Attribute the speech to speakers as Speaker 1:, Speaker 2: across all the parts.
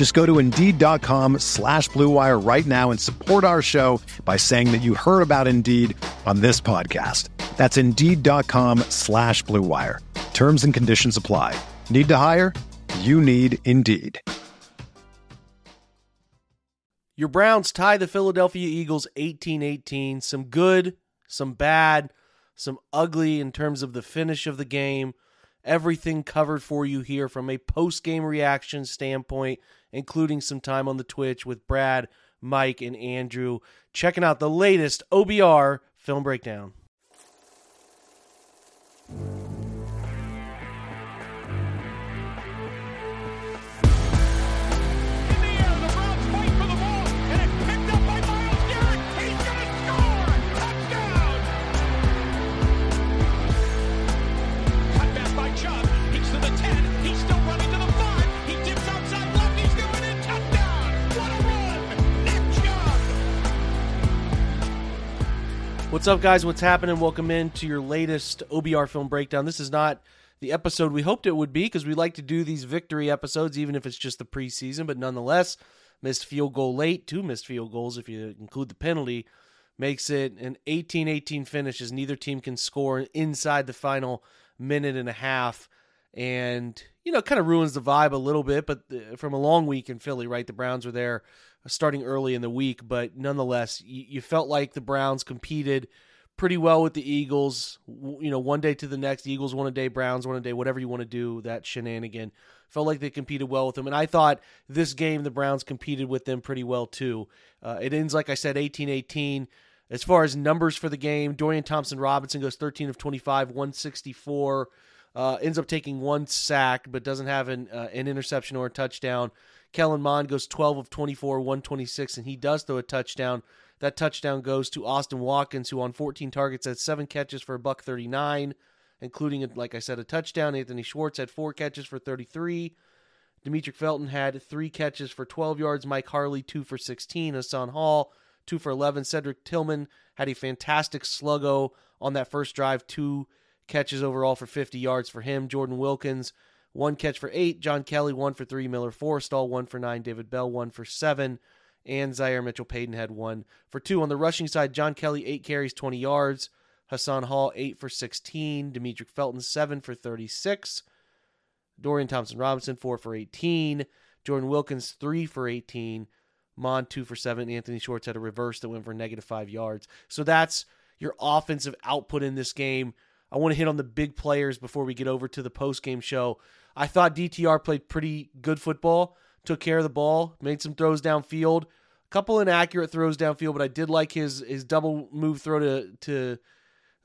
Speaker 1: Just go to Indeed.com slash BlueWire right now and support our show by saying that you heard about Indeed on this podcast. That's Indeed.com slash BlueWire. Terms and conditions apply. Need to hire? You need Indeed.
Speaker 2: Your Browns tie the Philadelphia Eagles 18 18. Some good, some bad, some ugly in terms of the finish of the game. Everything covered for you here from a post game reaction standpoint, including some time on the Twitch with Brad, Mike, and Andrew. Checking out the latest OBR film breakdown. What's up, guys? What's happening? Welcome in to your latest OBR film breakdown. This is not the episode we hoped it would be because we like to do these victory episodes, even if it's just the preseason. But nonetheless, missed field goal late, two missed field goals if you include the penalty, makes it an 18 18 finish as neither team can score inside the final minute and a half. And, you know, kind of ruins the vibe a little bit, but uh, from a long week in Philly, right? The Browns were there starting early in the week, but nonetheless, you, felt like the Browns competed pretty well with the Eagles. You know, one day to the next, Eagles one a day, Browns one a day, whatever you want to do, that shenanigan. Felt like they competed well with them. And I thought this game, the Browns competed with them pretty well too. Uh, it ends, like I said, 18 18. As far as numbers for the game, Dorian Thompson Robinson goes 13 of 25, 164. Uh, ends up taking one sack, but doesn't have an, uh, an interception or a touchdown. Kellen Mond goes 12 of 24, 126, and he does throw a touchdown. That touchdown goes to Austin Watkins, who on 14 targets had seven catches for a buck 39, including, like I said, a touchdown. Anthony Schwartz had four catches for 33. Demetric Felton had three catches for 12 yards. Mike Harley, two for 16. Hassan Hall, two for 11. Cedric Tillman had a fantastic sluggo on that first drive, two catches overall for 50 yards for him. Jordan Wilkins, one catch for eight. John Kelly, one for three. Miller Forristall, one for nine. David Bell, one for seven. And Zaire Mitchell Paden had one for two. On the rushing side, John Kelly, eight carries, 20 yards. Hassan Hall, eight for 16. Demetric Felton, seven for 36. Dorian Thompson Robinson, four for 18. Jordan Wilkins, three for 18. Mond, two for seven. Anthony Schwartz had a reverse that went for negative five yards. So that's your offensive output in this game. I want to hit on the big players before we get over to the post game show. I thought DTR played pretty good football, took care of the ball, made some throws downfield, a couple inaccurate throws downfield, but I did like his his double move throw to to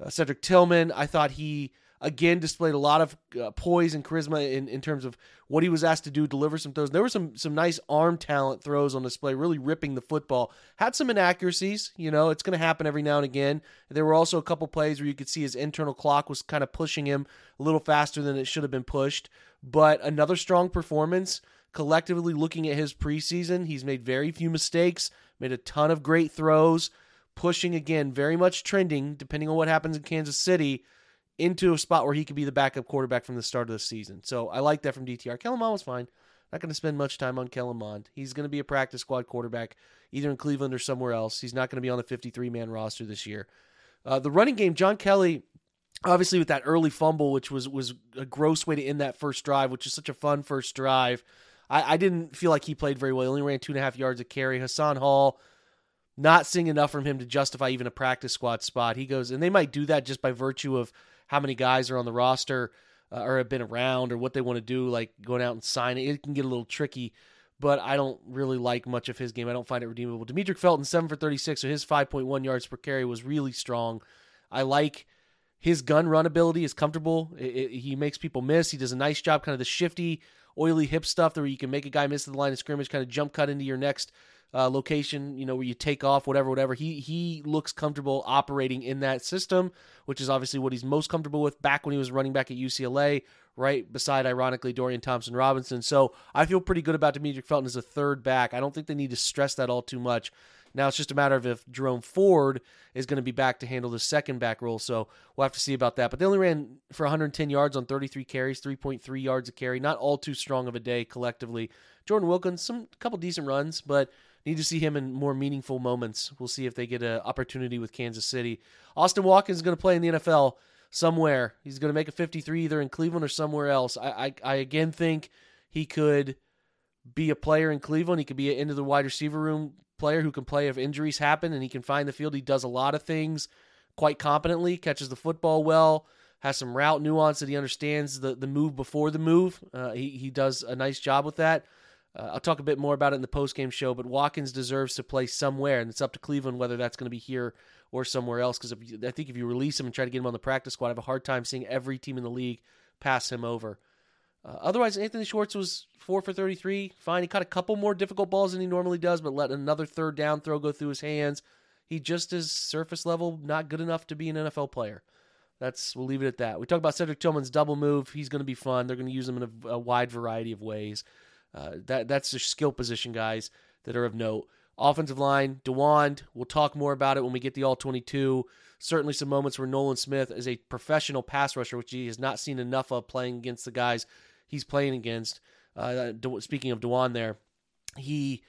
Speaker 2: uh, Cedric Tillman. I thought he again displayed a lot of uh, poise and charisma in, in terms of what he was asked to do, deliver some throws. There were some some nice arm talent throws on display, really ripping the football. Had some inaccuracies, you know, it's going to happen every now and again. There were also a couple plays where you could see his internal clock was kind of pushing him a little faster than it should have been pushed. But another strong performance. Collectively, looking at his preseason, he's made very few mistakes, made a ton of great throws, pushing again, very much trending, depending on what happens in Kansas City, into a spot where he could be the backup quarterback from the start of the season. So I like that from DTR. Kellen Mond was fine. Not going to spend much time on Kellen Mond. He's going to be a practice squad quarterback either in Cleveland or somewhere else. He's not going to be on the 53 man roster this year. Uh, the running game, John Kelly, obviously with that early fumble, which was was a gross way to end that first drive, which is such a fun first drive. I, I didn't feel like he played very well. He only ran two and a half yards of carry. Hassan Hall not seeing enough from him to justify even a practice squad spot. He goes, and they might do that just by virtue of how many guys are on the roster uh, or have been around or what they want to do, like going out and signing. It can get a little tricky, but I don't really like much of his game. I don't find it redeemable. Demetric Felton, 7 for 36, so his 5.1 yards per carry was really strong. I like his gun run ability is comfortable. It, it, he makes people miss. He does a nice job, kind of the shifty, oily hip stuff where you can make a guy miss the line of scrimmage, kind of jump cut into your next uh, location, you know, where you take off, whatever, whatever. He he looks comfortable operating in that system, which is obviously what he's most comfortable with. Back when he was running back at UCLA, right beside, ironically, Dorian Thompson Robinson. So I feel pretty good about Demetric Felton as a third back. I don't think they need to stress that all too much. Now it's just a matter of if Jerome Ford is going to be back to handle the second back role. So we'll have to see about that. But they only ran for 110 yards on 33 carries, 3.3 yards a carry. Not all too strong of a day collectively. Jordan Wilkins, some couple decent runs, but need to see him in more meaningful moments. We'll see if they get an opportunity with Kansas City. Austin Watkins is going to play in the NFL somewhere. He's going to make a 53 either in Cleveland or somewhere else. I, I, I again think he could be a player in Cleveland. He could be into the wide receiver room player who can play if injuries happen and he can find the field. He does a lot of things quite competently, catches the football well, has some route nuance that he understands the, the move before the move. Uh, he, he does a nice job with that. Uh, I'll talk a bit more about it in the post-game show, but Watkins deserves to play somewhere, and it's up to Cleveland whether that's going to be here or somewhere else. Because I think if you release him and try to get him on the practice squad, I have a hard time seeing every team in the league pass him over. Uh, otherwise, Anthony Schwartz was four for 33. Fine. He caught a couple more difficult balls than he normally does, but let another third down throw go through his hands. He just is surface level, not good enough to be an NFL player. That's we'll leave it at that. We talked about Cedric Tillman's double move. He's going to be fun. They're going to use him in a, a wide variety of ways. Uh, that that's the skill position guys that are of note. Offensive line, Dawand. We'll talk more about it when we get the all 22. Certainly, some moments where Nolan Smith is a professional pass rusher, which he has not seen enough of playing against the guys he's playing against. Uh, speaking of Dawand, there, he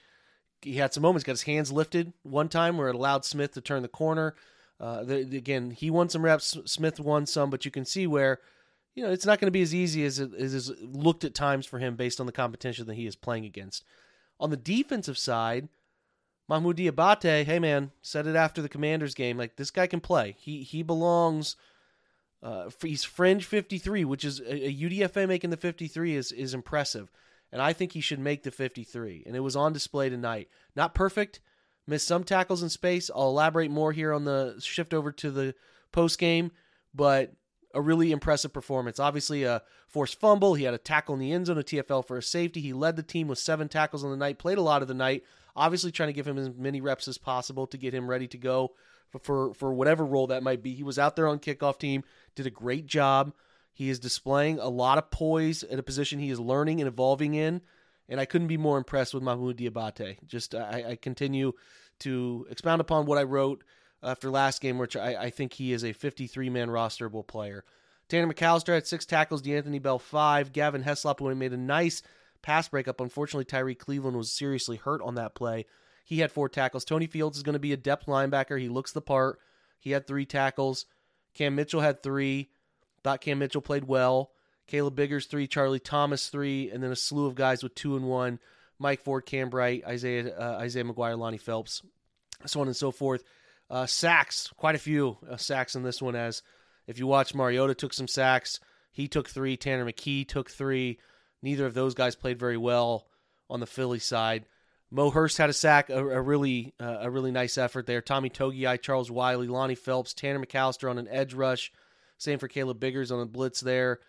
Speaker 2: he had some moments. Got his hands lifted one time where it allowed Smith to turn the corner. Uh, the, again, he won some reps. Smith won some, but you can see where you know, it's not going to be as easy as it is looked at times for him based on the competition that he is playing against. On the defensive side, Mohamoud Diabate, hey man, said it after the Commanders game. Like this guy can play. He he belongs. Uh, he's fringe 53, which is a, a UDFA making the 53 is is impressive, and I think he should make the 53. And it was on display tonight. Not perfect, missed some tackles in space. I'll elaborate more here on the shift over to the post game, but a really impressive performance. Obviously, a forced fumble. He had a tackle in the end zone, a TFL for a safety. He led the team with seven tackles on the night, played a lot of the night. Obviously, trying to give him as many reps as possible to get him ready to go for, for, whatever role that might be. He was out there on kickoff team, did a great job. He is displaying a lot of poise at a position he is learning and evolving in. And I couldn't be more impressed with Mohamoud Diabate. Just I, I continue to expound upon what I wrote after last game, which I, I think he is a 53 man rosterable player. Tanner McCalister had six tackles, D'Anthony Bell five. Gavin Heslop he made a nice pass breakup. Unfortunately, Tyrie Cleveland was seriously hurt on that play. He had four tackles. Tony Fields is going to be a depth linebacker. He looks the part. He had three tackles. Cam Mitchell had three. Thought Cam Mitchell played well. Caleb Biggers three. Charlie Thomas three. And then a slew of guys with two and one. Mike Ford, Cam Bright, Isaiah uh, Isaiah McGuire, Lonnie Phelps, so on and so forth. Uh, sacks, quite a few uh, sacks in this one. As if you watch, Mariota took some sacks. He took three. Tanner McKee took three. Neither of those guys played very well on the Philly side. Mo Hurst had a sack, a, a really uh, a really nice effort there. Tommy Togiai, Charles Wiley, Lonnie Phelps, Tanner McCalister on an edge rush. Same for Caleb Biggers on a blitz there.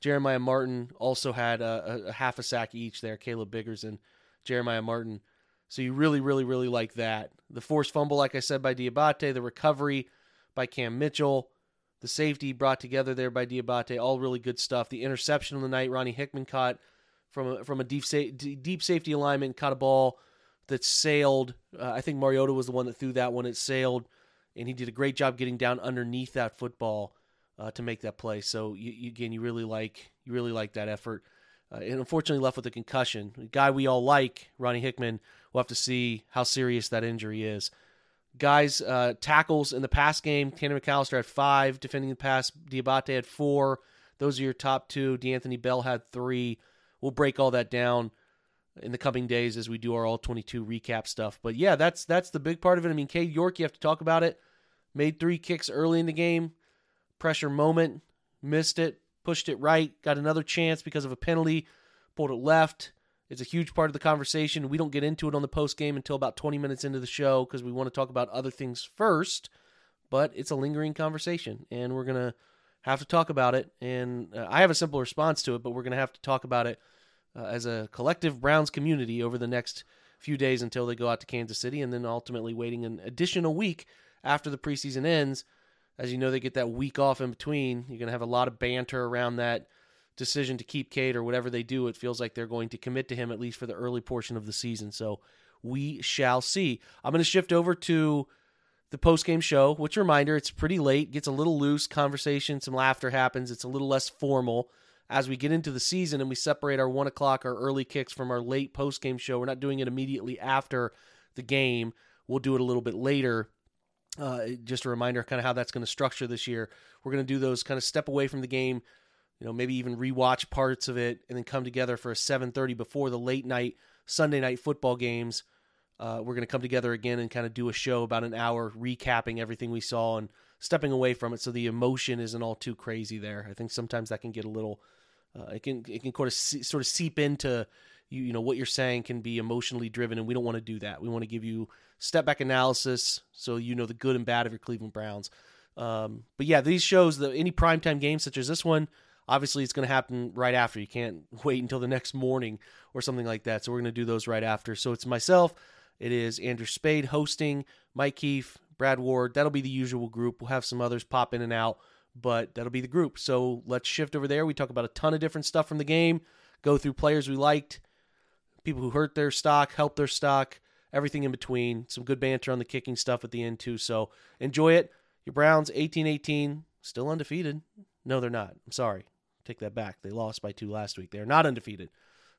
Speaker 2: Jeremiah Martin also had a, a, a half a sack each there. Caleb Biggers and Jeremiah Martin. So you really, really, really like that. The forced fumble, like I said, by Diabate, the recovery by Cam Mitchell, the safety brought together there by Diabate, all really good stuff. The interception of the night, Ronnie Hickman caught from a, from a deep sa- deep safety alignment, caught a ball that sailed. Uh, I think Mariota was the one that threw that one. It sailed, and he did a great job getting down underneath that football uh, to make that play. So you, you, again, you really like you really like that effort. Uh, and unfortunately, left with a concussion. A guy we all like, Ronnie Hickman. We'll have to see how serious that injury is. Guys, uh, tackles in the pass game. Tanner McCalister had five defending the pass. Diabate had four. Those are your top two. D'Anthony Bell had three. We'll break all that down in the coming days as we do our all 22 recap stuff. But yeah, that's that's the big part of it. I mean, Cade York, you have to talk about it. Made three kicks early in the game, pressure moment, missed it, pushed it right, got another chance because of a penalty, pulled it left. It's a huge part of the conversation. We don't get into it on the post game until about 20 minutes into the show because we want to talk about other things first. But it's a lingering conversation, and we're gonna have to talk about it. And uh, I have a simple response to it, but we're gonna have to talk about it uh, as a collective Browns community over the next few days until they go out to Kansas City, and then ultimately waiting an additional week after the preseason ends. As you know, they get that week off in between. You're gonna have a lot of banter around that decision to keep Cade or whatever they do, it feels like they're going to commit to him at least for the early portion of the season. So we shall see. I'm going to shift over to the post game show, which reminder, it's pretty late, gets a little loose, conversation, some laughter happens. It's a little less formal as we get into the season and we separate our one o'clock, our early kicks from our late post game show. We're not doing it immediately after the game. We'll do it a little bit later. Uh, just a reminder, kind of how that's going to structure this year. We're going to do those kind of step away from the game, you know, maybe even rewatch parts of it and then come together for a 7:30 before the late night Sunday night football games. Uh, we're going to come together again and kind of do a show about an hour recapping everything we saw and stepping away from it so the emotion isn't all too crazy there. I think sometimes that can get a little uh, it can it can sort of sort of seep into you you know what you're saying can be emotionally driven and we don't want to do that. We want to give you step back analysis so you know the good and bad of your Cleveland Browns. Um, but yeah, these shows, the any primetime games such as this one, obviously it's going to happen right after. You can't wait until the next morning or something like that. So we're going to do those right after. So it's myself, it is Andrew Spayde hosting, Mike Keefe, Brad Ward. That'll be the usual group. We'll have some others pop in and out, but that'll be the group. So let's shift over there. We talk about a ton of different stuff from the game, go through players we liked, people who hurt their stock, help their stock, everything in between. Some good banter on the kicking stuff at the end, too. So enjoy it. Your Browns, 18 18, still undefeated. No, they're not. I'm sorry. Take that back. They lost by two last week. They are not undefeated.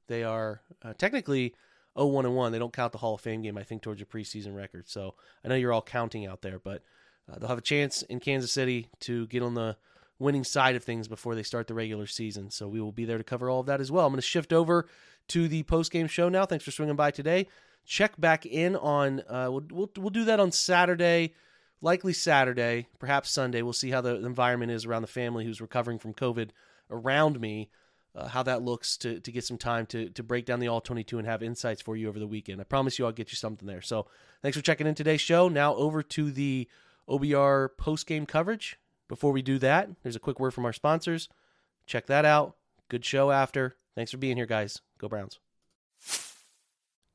Speaker 2: They are uh, technically 0 1 and 1. They don't count the Hall of Fame game, I think, towards your preseason record. So I know you're all counting out there, but uh, they'll have a chance in Kansas City to get on the winning side of things before they start the regular season. So we will be there to cover all of that as well. I'm going to shift over to the post game show now. Thanks for swinging by today. Check back in on, uh, we'll, we'll, we'll do that on Saturday likely Saturday, perhaps Sunday. We'll see how the environment is around the family who's recovering from COVID around me, uh, how that looks to, to get some time to, to break down the All 22 and have insights for you over the weekend. I promise you I'll get you something there. So thanks for checking in today's show. Now over to the OBR post game coverage. Before we do that, there's a quick word from our sponsors. Check that out. Good show after. Thanks for being here, guys. Go Browns.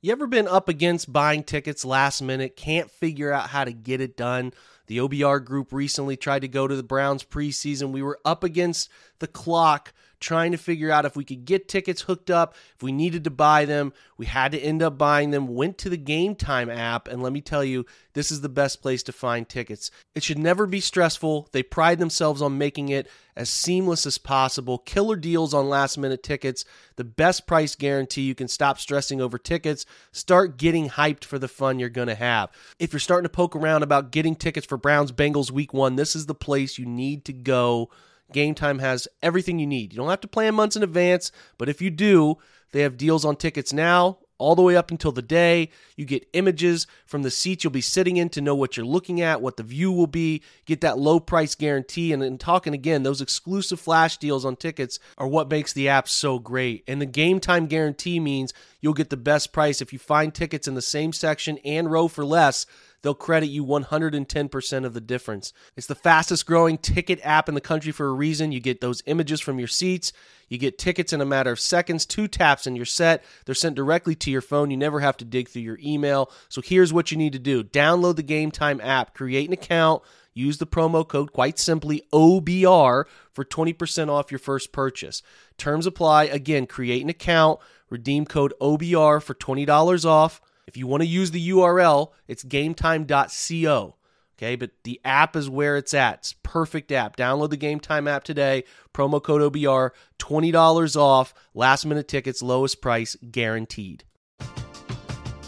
Speaker 2: You ever been up against buying tickets last minute, can't figure out how to get it done? The OBR group recently tried to go to the Browns preseason. We were up against the clock trying to figure out if we could get tickets hooked up, if we needed to buy them. We had to end up buying them. Went to the Game Time app, and let me tell you, this is the best place to find tickets. It should never be stressful. They pride themselves on making it as seamless as possible. Killer deals on last minute tickets, the best price guarantee. You can stop stressing over tickets, start getting hyped for the fun you're going to have. If you're starting to poke around about getting tickets for Browns Bengals week one, this is the place you need to go. Game Time has everything you need. You don't have to plan months in advance, but if you do, they have deals on tickets now all the way up until the day. You get images from the seats you'll be sitting in to know what you're looking at, what the view will be, get that low price guarantee. And then talking again, those exclusive flash deals on tickets are what makes the app so great. And the game time guarantee means you'll get the best price if you find tickets in the same section and row for less they'll credit you 110% of the difference. It's the fastest growing ticket app in the country for a reason. You get those images from your seats, you get tickets in a matter of seconds, two taps, and you're set. They're sent directly to your phone. You never have to dig through your email. So here's what you need to do download the Game Time app, create an account. Use the promo code, quite simply, OBR for 20% off your first purchase. Terms apply. Again, create an account, redeem code OBR for $20 off. If you want to use the URL, it's gametime.co. Okay, but the app is where it's at. It's perfect app. Download the Game Time app today. Promo code OBR, $20 off. Last minute tickets, lowest price guaranteed.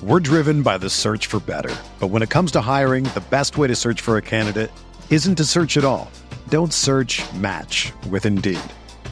Speaker 1: We're driven by the search for better. But when it comes to hiring, the best way to search for a candidate isn't to search at all. Don't search match with Indeed.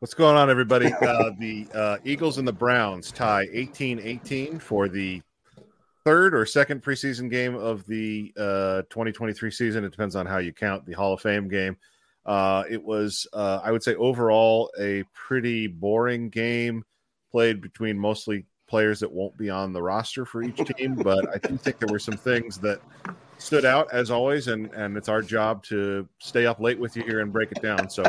Speaker 3: What's going on, everybody? Uh, the uh, Eagles and the Browns tie 18 18 for the third or second preseason game of the uh, 2023 season. It depends on how you count the Hall of Fame game. Uh, it was, uh, I would say, overall a pretty boring game played between mostly players that won't be on the roster for each team. but I do think there were some things that stood out as always, and, and it's our job to stay up late with you here and break it down. So,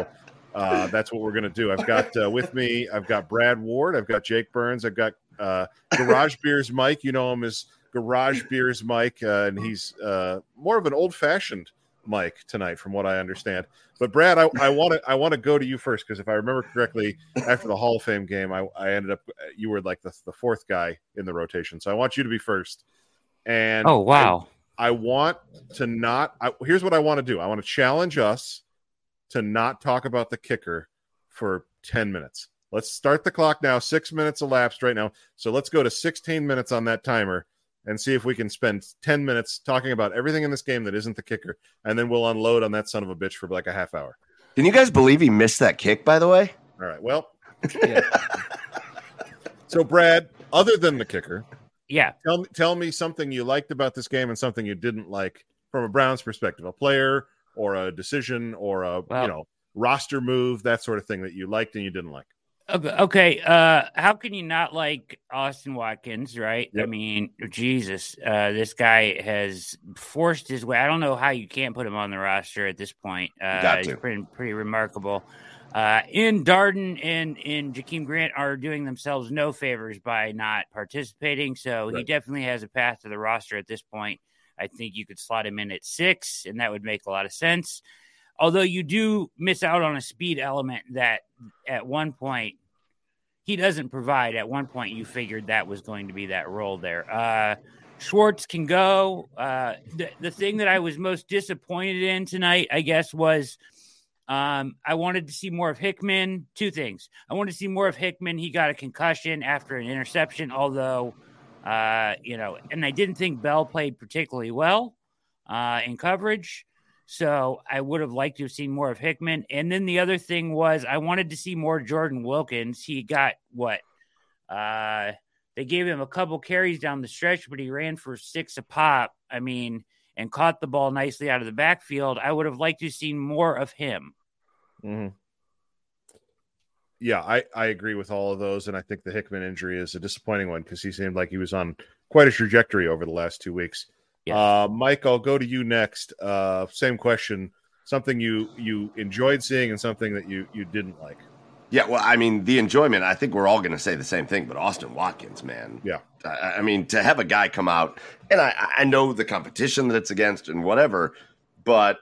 Speaker 3: uh, that's what we're going to do. I've got uh, with me, I've got Brad Ward, I've got Jake Burns, I've got uh, Garage Beers Mike. You know him as Garage Beers Mike, uh, and he's uh, more of an old fashioned Mike tonight, from what I understand. But Brad, I want to I want to go to you first because if I remember correctly, after the Hall of Fame game, I, I ended up you were like the, the fourth guy in the rotation, so I want you to be first. And
Speaker 4: oh wow,
Speaker 3: I, I want to not. I, here's what I want to do. I want to challenge us to not talk about the kicker for 10 minutes. Let's start the clock now. Six minutes elapsed right now. So let's go to 16 minutes on that timer and see if we can spend 10 minutes talking about everything in this game that isn't the kicker. And then we'll unload on that son of a bitch for like a half hour.
Speaker 5: Can you guys believe he missed that kick, by the way?
Speaker 3: All right. Well, yeah. so, Brad, other than the kicker,
Speaker 4: yeah,
Speaker 3: tell tell me something you liked about this game and something you didn't like from a Browns perspective, a player or a decision or a well, you know roster move, that sort of thing that you liked and you didn't like.
Speaker 4: Okay, uh, how can you not like Austin Watkins, right? Yep. I mean, Jesus, uh, this guy has forced his way. I don't know how you can't put him on the roster at this point. Uh, he's pretty, pretty remarkable. Uh, in Darden and in Jakeem Grant are doing themselves no favors by not participating. So right. he definitely has a path to the roster at this point. I think you could slot him in at six, and that would make a lot of sense. Although you do miss out on a speed element that at one point he doesn't provide. At one point, you figured that was going to be that role there. Uh, Schwartz can go. Uh, the, the thing that I was most disappointed in tonight, I guess, was um, I wanted to see more of Hickman. Two things. I wanted to see more of Hickman. He got a concussion after an interception, although, uh, you know, and I didn't think Bell played particularly well uh, in coverage. So I would have liked to have seen more of Hickman. And then the other thing was I wanted to see more Jordan Wilkins. He got what? Uh, they gave him a couple carries down the stretch, but he ran for six a pop. I mean, and caught the ball nicely out of the backfield. I would have liked to have seen more of him.
Speaker 3: Mm-hmm. Yeah, I, I agree with all of those. And I think the Hickman injury is a disappointing one because he seemed like he was on quite a trajectory over the last two weeks. Yeah. Uh, Mike, I'll go to you next. Uh, same question. something you you enjoyed seeing and something that you you didn't like.
Speaker 5: Yeah, well, I mean, the enjoyment, I think we're all going to say the same thing, but Austin Watkins, man.
Speaker 3: Yeah.
Speaker 5: I, I mean, to have a guy come out, and I, I know the competition that it's against and whatever, but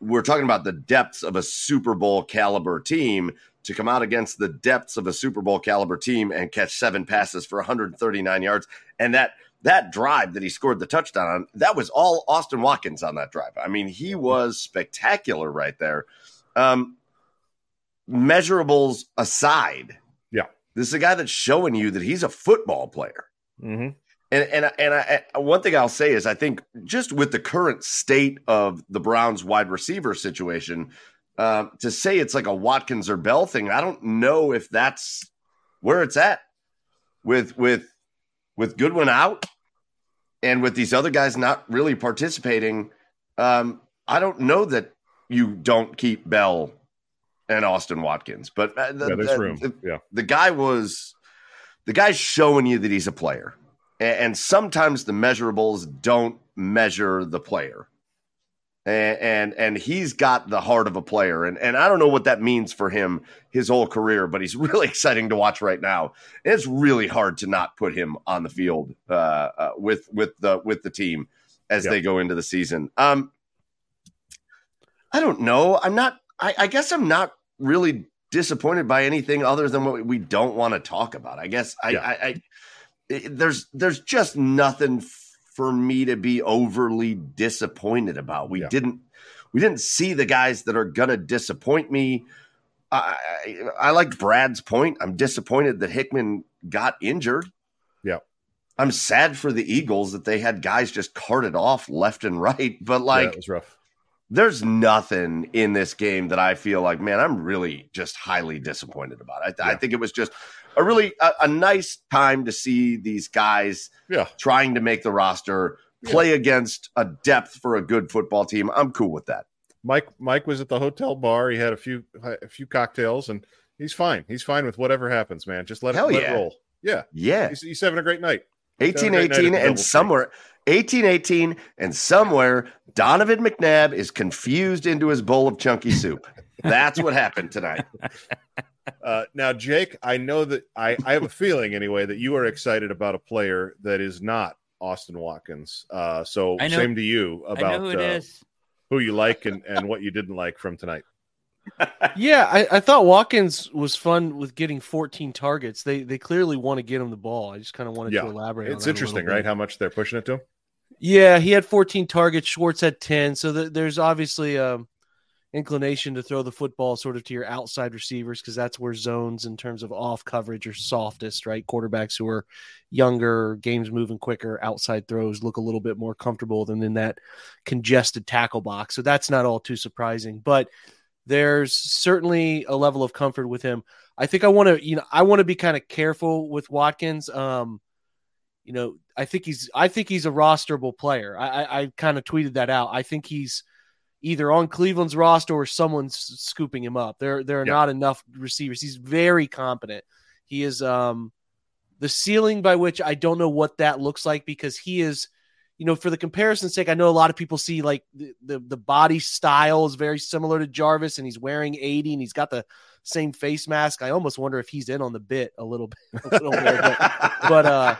Speaker 5: we're talking about the depths of a Super Bowl caliber team to come out against the depths of a Super Bowl caliber team and catch seven passes for 139 yards. And that that drive that he scored the touchdown on, that was all Austin Watkins on that drive. I mean, he was spectacular right there. Um, measurables aside,
Speaker 3: Yeah.
Speaker 5: this is a guy that's showing you that he's a football player.
Speaker 3: Mm-hmm.
Speaker 5: And and and I, I- one thing I'll say is I think just with the current state of the Browns wide receiver situation, um, to say it's like a Watkins or Bell thing, I don't know if that's where it's at. With with with Goodwin out and with these other guys not really participating, um, I don't know that you don't keep Bell and Austin Watkins. But uh, the,
Speaker 3: Yeah, there's
Speaker 5: the-
Speaker 3: room.
Speaker 5: the-
Speaker 3: Yeah.
Speaker 5: the guy was the guy's showing you that he's a player A- and, sometimes the measurables don't measure the player and, and and he's got the heart of a player and and I don't know what that means for him his whole career but he's really exciting to watch right now and it's really hard to not put him on the field uh, uh, with with the with the team as
Speaker 3: Yeah.
Speaker 5: they go into the season um I don't know I'm not I, I guess I'm not really disappointed by anything other than what we don't want to talk about. I guess I,
Speaker 3: Yeah.
Speaker 5: I, I it- there's there's just nothing for me to be overly disappointed about. We
Speaker 3: Yeah.
Speaker 5: didn't we didn't see the guys that are gonna disappoint me. I, I, I liked Brad's point. I'm disappointed that Hickman got injured.
Speaker 3: Yeah.
Speaker 5: I'm sad for the Eagles that they had guys just carted off left and right. But
Speaker 3: yeah,
Speaker 5: like
Speaker 3: rough.
Speaker 5: there's nothing in this game that I feel like, man, I'm really just highly disappointed about. I, I think it was just a really a, a nice time to see these guys
Speaker 3: Yeah.
Speaker 5: trying to make the roster, play against a depth for a good football team. I'm cool with that.
Speaker 3: Mike Mike was at the hotel bar. He had a few a few cocktails, and he's fine. He's fine with whatever happens, man. Just let
Speaker 5: Hell
Speaker 3: it let
Speaker 5: yeah.
Speaker 3: it roll. Yeah,
Speaker 5: Yeah.
Speaker 3: he's, he's having a great night.
Speaker 5: 18
Speaker 3: Great night at
Speaker 5: 18
Speaker 3: the
Speaker 5: and somewhere 18 18 and somewhere Donovan McNabb is confused into his bowl of chunky soup. That's what happened tonight.
Speaker 3: Uh, now, Jake, I know that I, I have a feeling anyway that you are excited about a player that is not Austin Watkins. Uh, so
Speaker 4: know-
Speaker 3: same to you about
Speaker 4: who it
Speaker 3: uh,
Speaker 4: is.
Speaker 3: who you like and, and what you didn't like from tonight.
Speaker 2: Yeah, I, I thought Watkins was fun with getting 14 targets. They they clearly want to get him the ball. I just kind of wanted
Speaker 3: Yeah,
Speaker 2: to elaborate. on
Speaker 3: It's
Speaker 2: that a
Speaker 3: interesting,
Speaker 2: bit.
Speaker 3: right? How much they're pushing it to him.
Speaker 2: Yeah, he had 14 targets. Schwartz had 10. So th- there's obviously a inclination to throw the football sort of to your outside receivers because that's where zones in terms of off coverage are softest, right? Quarterbacks who are younger, games moving quicker, outside throws look a little bit more comfortable than in that congested tackle box. So that's not all too surprising, but there's certainly a level of comfort with him. I think I want to, you know, I want to be kind of careful with Watkins. Um, you know, I think he's I think he's a rosterable player. I I, I kind of tweeted that out. I think he's either on Cleveland's roster or someone's scooping him up. There there are not enough receivers. He's very competent. He is um the ceiling by which I don't know what that looks like because he is you know for the comparison's sake I know a lot of people see like the the, the body style is very similar to Jarvis and he's wearing 80 and he's got the same face mask. I almost wonder if he's in on the bit a little bit a little bit. But, but uh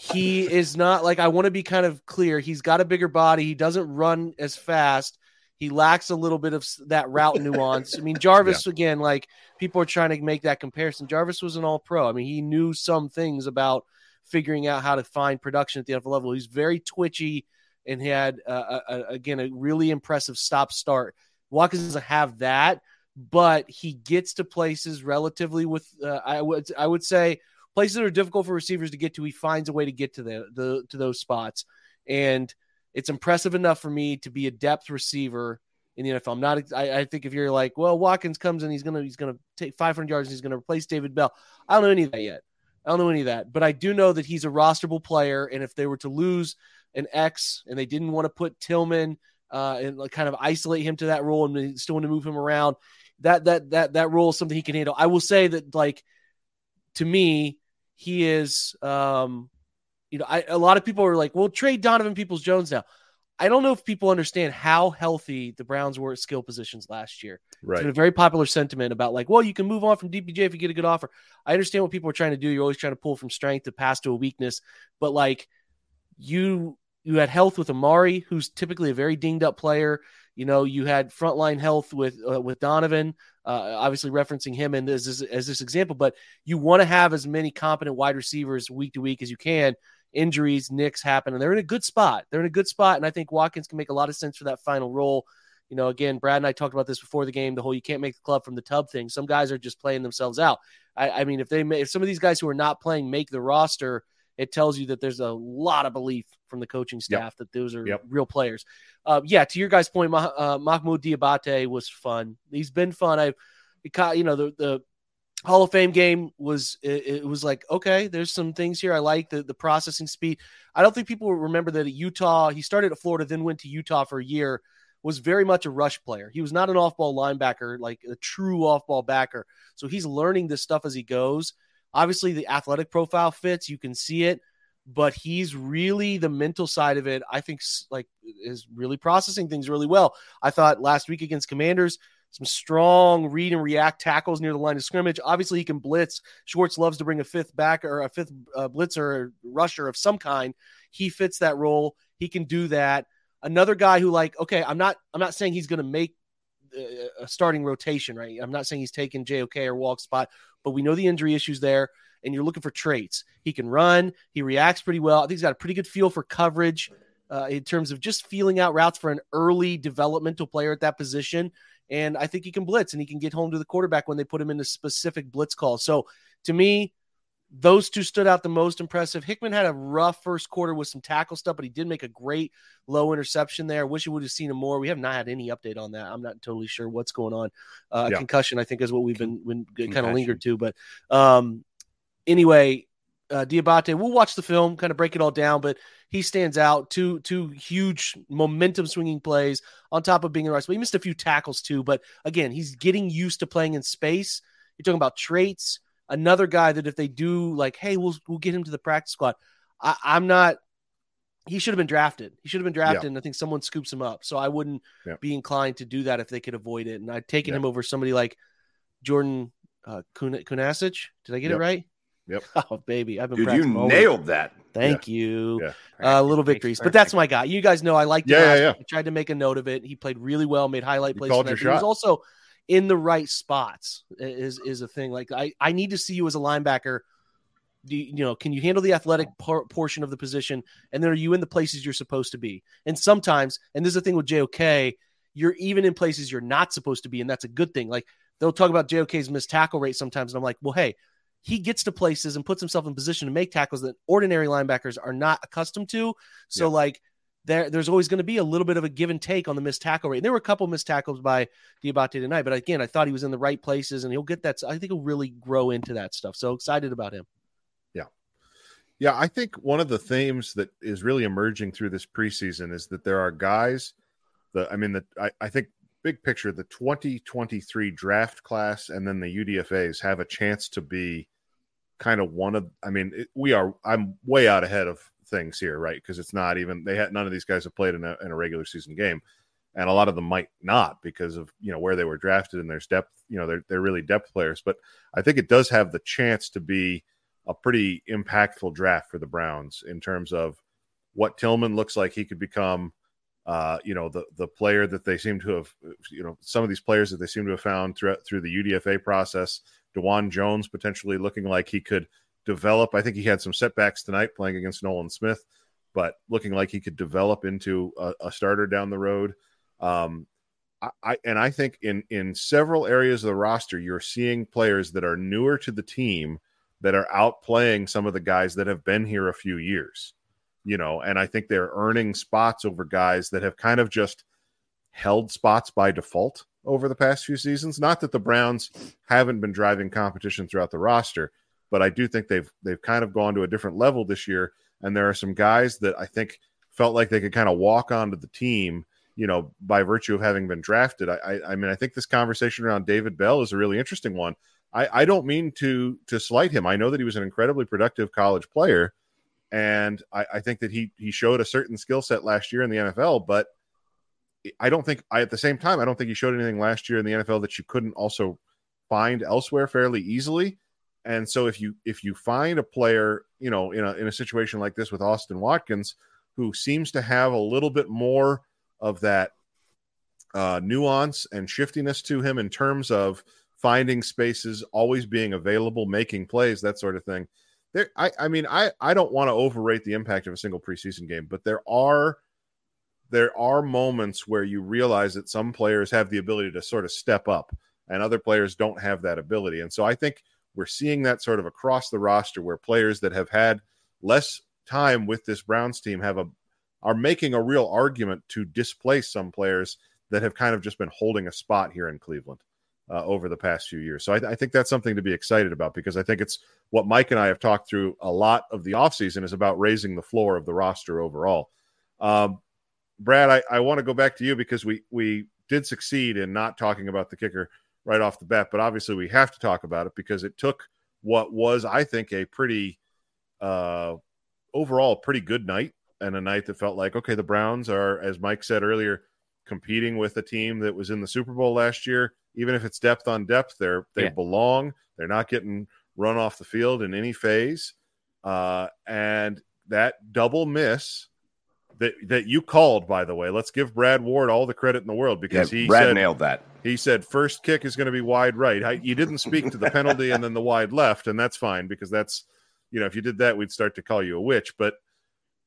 Speaker 2: he is not like I want to be kind of clear. He's got a bigger body. He doesn't run as fast. He lacks a little bit of that route nuance. I mean, Jarvis again, like people are trying to make that comparison. Jarvis was an all pro. I mean, he knew some things about figuring out how to find production at the NFL level. He's very twitchy and he had uh, a, a, again a really impressive stop start. Watkins doesn't have that, but he gets to places relatively with uh, I would I would say places that are difficult for receivers to get to. He finds a way to get to the, the to those spots, and it's impressive enough for me to be a depth receiver in the NFL. I'm not. I, I think if you're like, well, Watkins comes and he's gonna he's gonna take 500 yards and he's gonna replace David Bell. I don't know any of that yet. I don't know any of that, but I do know that he's a rosterable player, and if they were to lose an X and they didn't want to put Tillman uh, and kind of isolate him to that role and still want to move him around, that that that that role is something he can handle. I will say that like to me, he is um you know, I, a lot of people are like, well, trade Donovan Peoples Jones now. I don't know if people understand how healthy the Browns were at skill positions last year. It's
Speaker 3: Right.
Speaker 2: been a very popular sentiment about like, well, you can move on from DPJ if you get a good offer. I understand what people are trying to do. You're always trying to pull from strength to pass to a weakness, but like you you had health with Amari, who's typically a very dinged up player. You know, you had frontline health with uh, with Donovan, uh, obviously referencing him this as, as this example. But you want to have as many competent wide receivers week to week as you can. Injuries, nicks happen, and they're in a good spot. They're in a good spot, and I think Watkins can make a lot of sense for that final role. You know, again, Brad and I talked about this before the game. The whole you can't make the club from the tub thing. Some guys are just playing themselves out. I, I mean, if they if some of these guys who are not playing make the roster, it tells you that there's a lot of belief from the coaching staff that those are
Speaker 3: Yep.
Speaker 2: real players. Uh, yeah, to your guys' point, Mah- uh, Mohamoud Diabate was fun. He's been fun. I, because you know, the the Hall of Fame game was it, it was like okay, there's some things here I like the the processing speed. I don't think people remember that at Utah he started at Florida, then went to Utah for a year. Was very much a rush player. He was not an off-ball linebacker, like a true off-ball backer. So he's learning this stuff as he goes. Obviously, the athletic profile fits. You can see it but he's really the mental side of it. I think like is really processing things really well. I thought last week against Commanders, some strong read and react tackles near the line of scrimmage. Obviously, he can blitz. Schwartz loves to bring a fifth back or a fifth uh, blitzer or rusher of some kind. He fits that role. He can do that. Another guy who like okay, I'm not I'm not saying he's going to make uh, a starting rotation, right? I'm not saying he's taking JOK or Walk spot, but we know the injury issues there and you're looking for traits. He can run, he reacts pretty well. I think he's got a pretty good feel for coverage uh, in terms of just feeling out routes for an early developmental player at that position. And I think he can blitz and he can get home to the quarterback when they put him into specific blitz calls. So to me, those two stood out the most impressive. Hickman had a rough first quarter with some tackle stuff, but he did make a great low interception there. Wish we would have seen him more. We have not had any update on that. I'm not totally sure what's going on. Uh,
Speaker 3: Yeah.
Speaker 2: Concussion, I think, is what we've been, been kind of lingered to. But um, anyway, uh, Diabate, we'll watch the film, kind of break it all down, but he stands out. Two two huge momentum swinging plays on top of being in the right spot. He missed a few tackles too, but again, he's getting used to playing in space. You're talking about traits. Another guy that if they do like, hey, we'll we'll get him to the practice squad. I, I'm not. He should have been drafted. He should have been drafted,
Speaker 3: Yeah.
Speaker 2: and I think someone scoops him up. So I wouldn't
Speaker 3: Yeah.
Speaker 2: be inclined to do that if they could avoid it. And I'd taken
Speaker 3: Yeah.
Speaker 2: him over somebody like Jordan uh, Kun- Kunaszyk. Did I get it right?
Speaker 3: Yep.
Speaker 2: Oh, baby, I've been
Speaker 5: Dude, you
Speaker 2: practicing
Speaker 5: nailed that.
Speaker 2: Thank you.
Speaker 3: Yeah.
Speaker 2: Uh, little
Speaker 4: Makes
Speaker 2: victories, but that's my guy. You guys know I liked him.
Speaker 3: Yeah, yeah, yeah.
Speaker 2: I tried to make a note of it. He played really well, made highlight
Speaker 3: You
Speaker 2: plays.
Speaker 3: called your
Speaker 2: that. He was
Speaker 3: shot.
Speaker 2: also in the right spots. Is is a thing. Like I, I need to see you as a linebacker. Do you, you know? Can you handle the athletic por- portion of the position? And then are you in the places you're supposed to be? And sometimes, and this is the thing with JOK, you're even in places you're not supposed to be, and that's a good thing. Like they'll talk about JOK's missed tackle rate sometimes, and I'm like, well, hey, he gets to places and puts himself in position to make tackles that ordinary linebackers are not accustomed to. So
Speaker 3: Yeah.
Speaker 2: like there, there's always going to be a little bit of a give and take on the missed tackle rate. And there were a couple missed tackles by Diabate tonight, but again, I thought he was in the right places and he'll get that. I think he'll really grow into that stuff. So excited about him.
Speaker 3: Yeah, Yeah. I think one of the themes that is really emerging through this preseason is that there are guys that I mean that I, I think big picture the 2023 draft class and then the UDFAs have a chance to be kind of one of I mean it, we are I'm way out ahead of things here right because it's not even they had none of these guys have played in a, in a regular season game and a lot of them might not because of you know where they were drafted and their depth you know they're they're really depth players but I think it does have the chance to be a pretty impactful draft for the Browns in terms of what Tillman looks like he could become. Uh, you know, the the player that they seem to have, you know, some of these players that they seem to have found throughout through the UDFA process. Dewan Jones potentially looking like he could develop. I think he had some setbacks tonight playing against Nolan Smith, but looking like he could develop into a, a starter down the road. Um, I, I and I think in in several areas of the roster, you're seeing players that are newer to the team that are outplaying some of the guys that have been here a few years, you know, and I think they're earning spots over guys that have kind of just held spots by default over the past few seasons. Not that the Browns haven't been driving competition throughout the roster, but I do think they've they've kind of gone to a different level this year. And there are some guys that I think felt like they could kind of walk onto the team, you know, by virtue of having been drafted. I, I, I mean, I think this conversation around David Bell is a really interesting one. I, I don't mean to to slight him. I know that he was an incredibly productive college player, and I, I think that he he showed a certain skill set last year in the NFL, but I don't think I at the same time I don't think he showed anything last year in the NFL that you couldn't also find elsewhere fairly easily. And so if you if you find a player, you know, in a in a situation like this with Austin Watkins, who seems to have a little bit more of that uh, nuance and shiftiness to him in terms of finding spaces, always being available, making plays, that sort of thing. There, I, I mean, I, I don't want to overrate the impact of a single preseason game, but there are there are moments where you realize that some players have the ability to sort of step up, and other players don't have that ability. And so I think we're seeing that sort of across the roster, where players that have had less time with this Browns team have a are making a real argument to displace some players that have kind of just been holding a spot here in Cleveland uh, over the past few years. So I, I, think that's something to be excited about because I think it's what Mike and I have talked through a lot of the offseason is about raising the floor of the roster overall. Um, Brad, I, I want to go back to you because we we did succeed in not talking about the kicker right off the bat, but obviously we have to talk about it because it took what was, I think, a pretty uh, overall pretty good night and a night that felt like okay, the Browns are, as Mike said earlier, competing with a team that was in the Super Bowl last year. Even if it's depth on depth, they're they yeah. belong. They're not getting run off the field in any phase. Uh, and that double miss that that you called, by the way, let's give Brad Ward all the credit in the world because yeah, he
Speaker 5: Brad
Speaker 3: said,
Speaker 5: nailed that.
Speaker 3: He said first kick is going to be wide right. You didn't speak to the penalty and then the wide left, and that's fine because that's you know if you did that, we'd start to call you a witch. But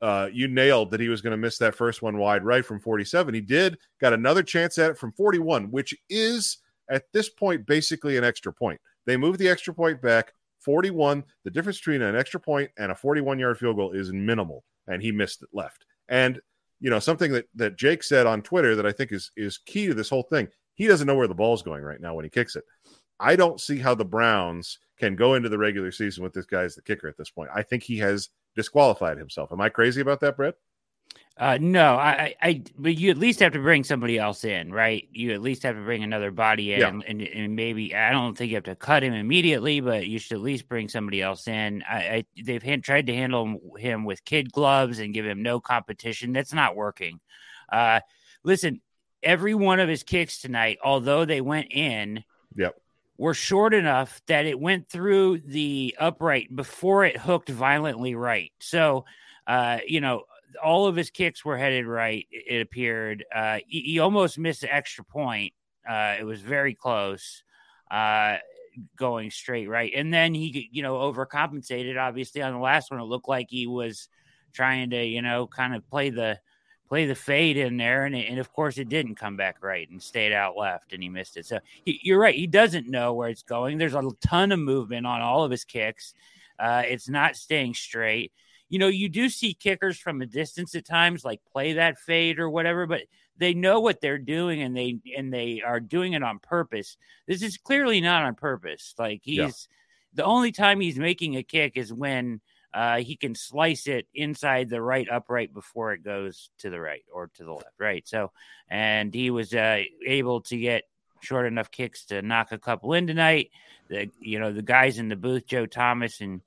Speaker 3: uh, you nailed that he was going to miss that first one wide right from 47. He did, got another chance at it from 41, which is at this point basically an extra point. They moved the extra point back 41. The difference between an extra point and a 41 yard field goal is minimal, and he missed it left. And you know something that that Jake said on Twitter that I think is is key to this whole thing. He doesn't know where the ball's going right now when he kicks it. I don't see how the Browns can go into the regular season with this guy as the kicker at this point. I think he has disqualified himself. Am I crazy about that, Brett?
Speaker 4: Uh, no, I, I, but you at least have to bring somebody else in, right? You at least have to bring another body in, yeah. and, and, maybe I don't think you have to cut him immediately, but you should at least bring somebody else in. I, I they've hand, tried to handle him with kid gloves and give him no competition. That's not working. Uh, listen, every one of his kicks tonight, although they went in,
Speaker 3: yep
Speaker 4: were short enough that it went through the upright before it hooked violently right. So, uh, you know, all of his kicks were headed right. It appeared. Uh, he, he, almost missed the extra point. Uh, it was very close, uh, going straight right, and then he, you know, overcompensated. Obviously, on the last one, it looked like he was trying to, you know, kind of play the play the fade in there, and, and of course it didn't come back right and stayed out left, and he missed it. So he, you're right; he doesn't know where it's going. There's a ton of movement on all of his kicks. Uh, it's not staying straight. You know, you do see kickers from a distance at times, like play that fade or whatever, but they know what they're doing and they and they are doing it on purpose. This is clearly not on purpose. Like he's yeah. the only time he's making a kick is when uh, he can slice it inside the right upright before it goes to the right or to the left, right? So, and he was uh, able to get short enough kicks to knock a couple in tonight. The you know the guys in the booth, Joe Thomas and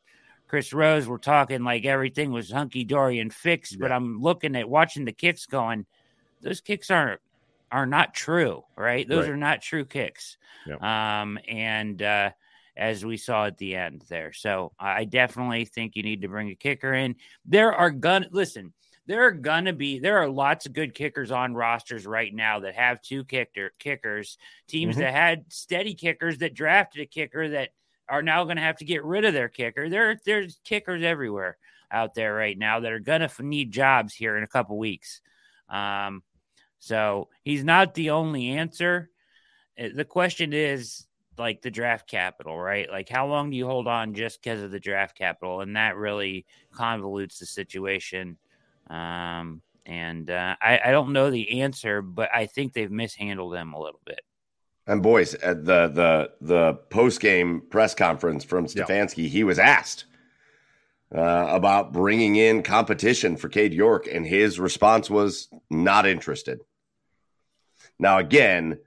Speaker 4: Chris Rose, were talking like everything was hunky dory and fixed. Yeah. But I'm looking at watching the kicks, going, those kicks aren't are not true, right? Those right. are not true kicks. Yeah. Um, and uh, as we saw at the end there. So I definitely think you need to bring a kicker in. There are gun listen, there are gonna be there are lots of good kickers on rosters right now that have two kicker kickers, teams mm-hmm. that had steady kickers that drafted a kicker that are now gonna have to get rid of their kicker. There there's kickers everywhere out there right now that are gonna need jobs here in a couple weeks. Um, so he's not the only answer. Uh, the question is like the draft capital, right? Like how long do you hold on just because of the draft capital? And that really convolutes the situation. Um, and uh, I, I don't know the answer, but I think they've mishandled him a little bit.
Speaker 5: And boys, at the the the post game press conference from Stefanski, yeah. he was asked uh, about bringing in competition for Cade York, and his response was not interested. Now, again,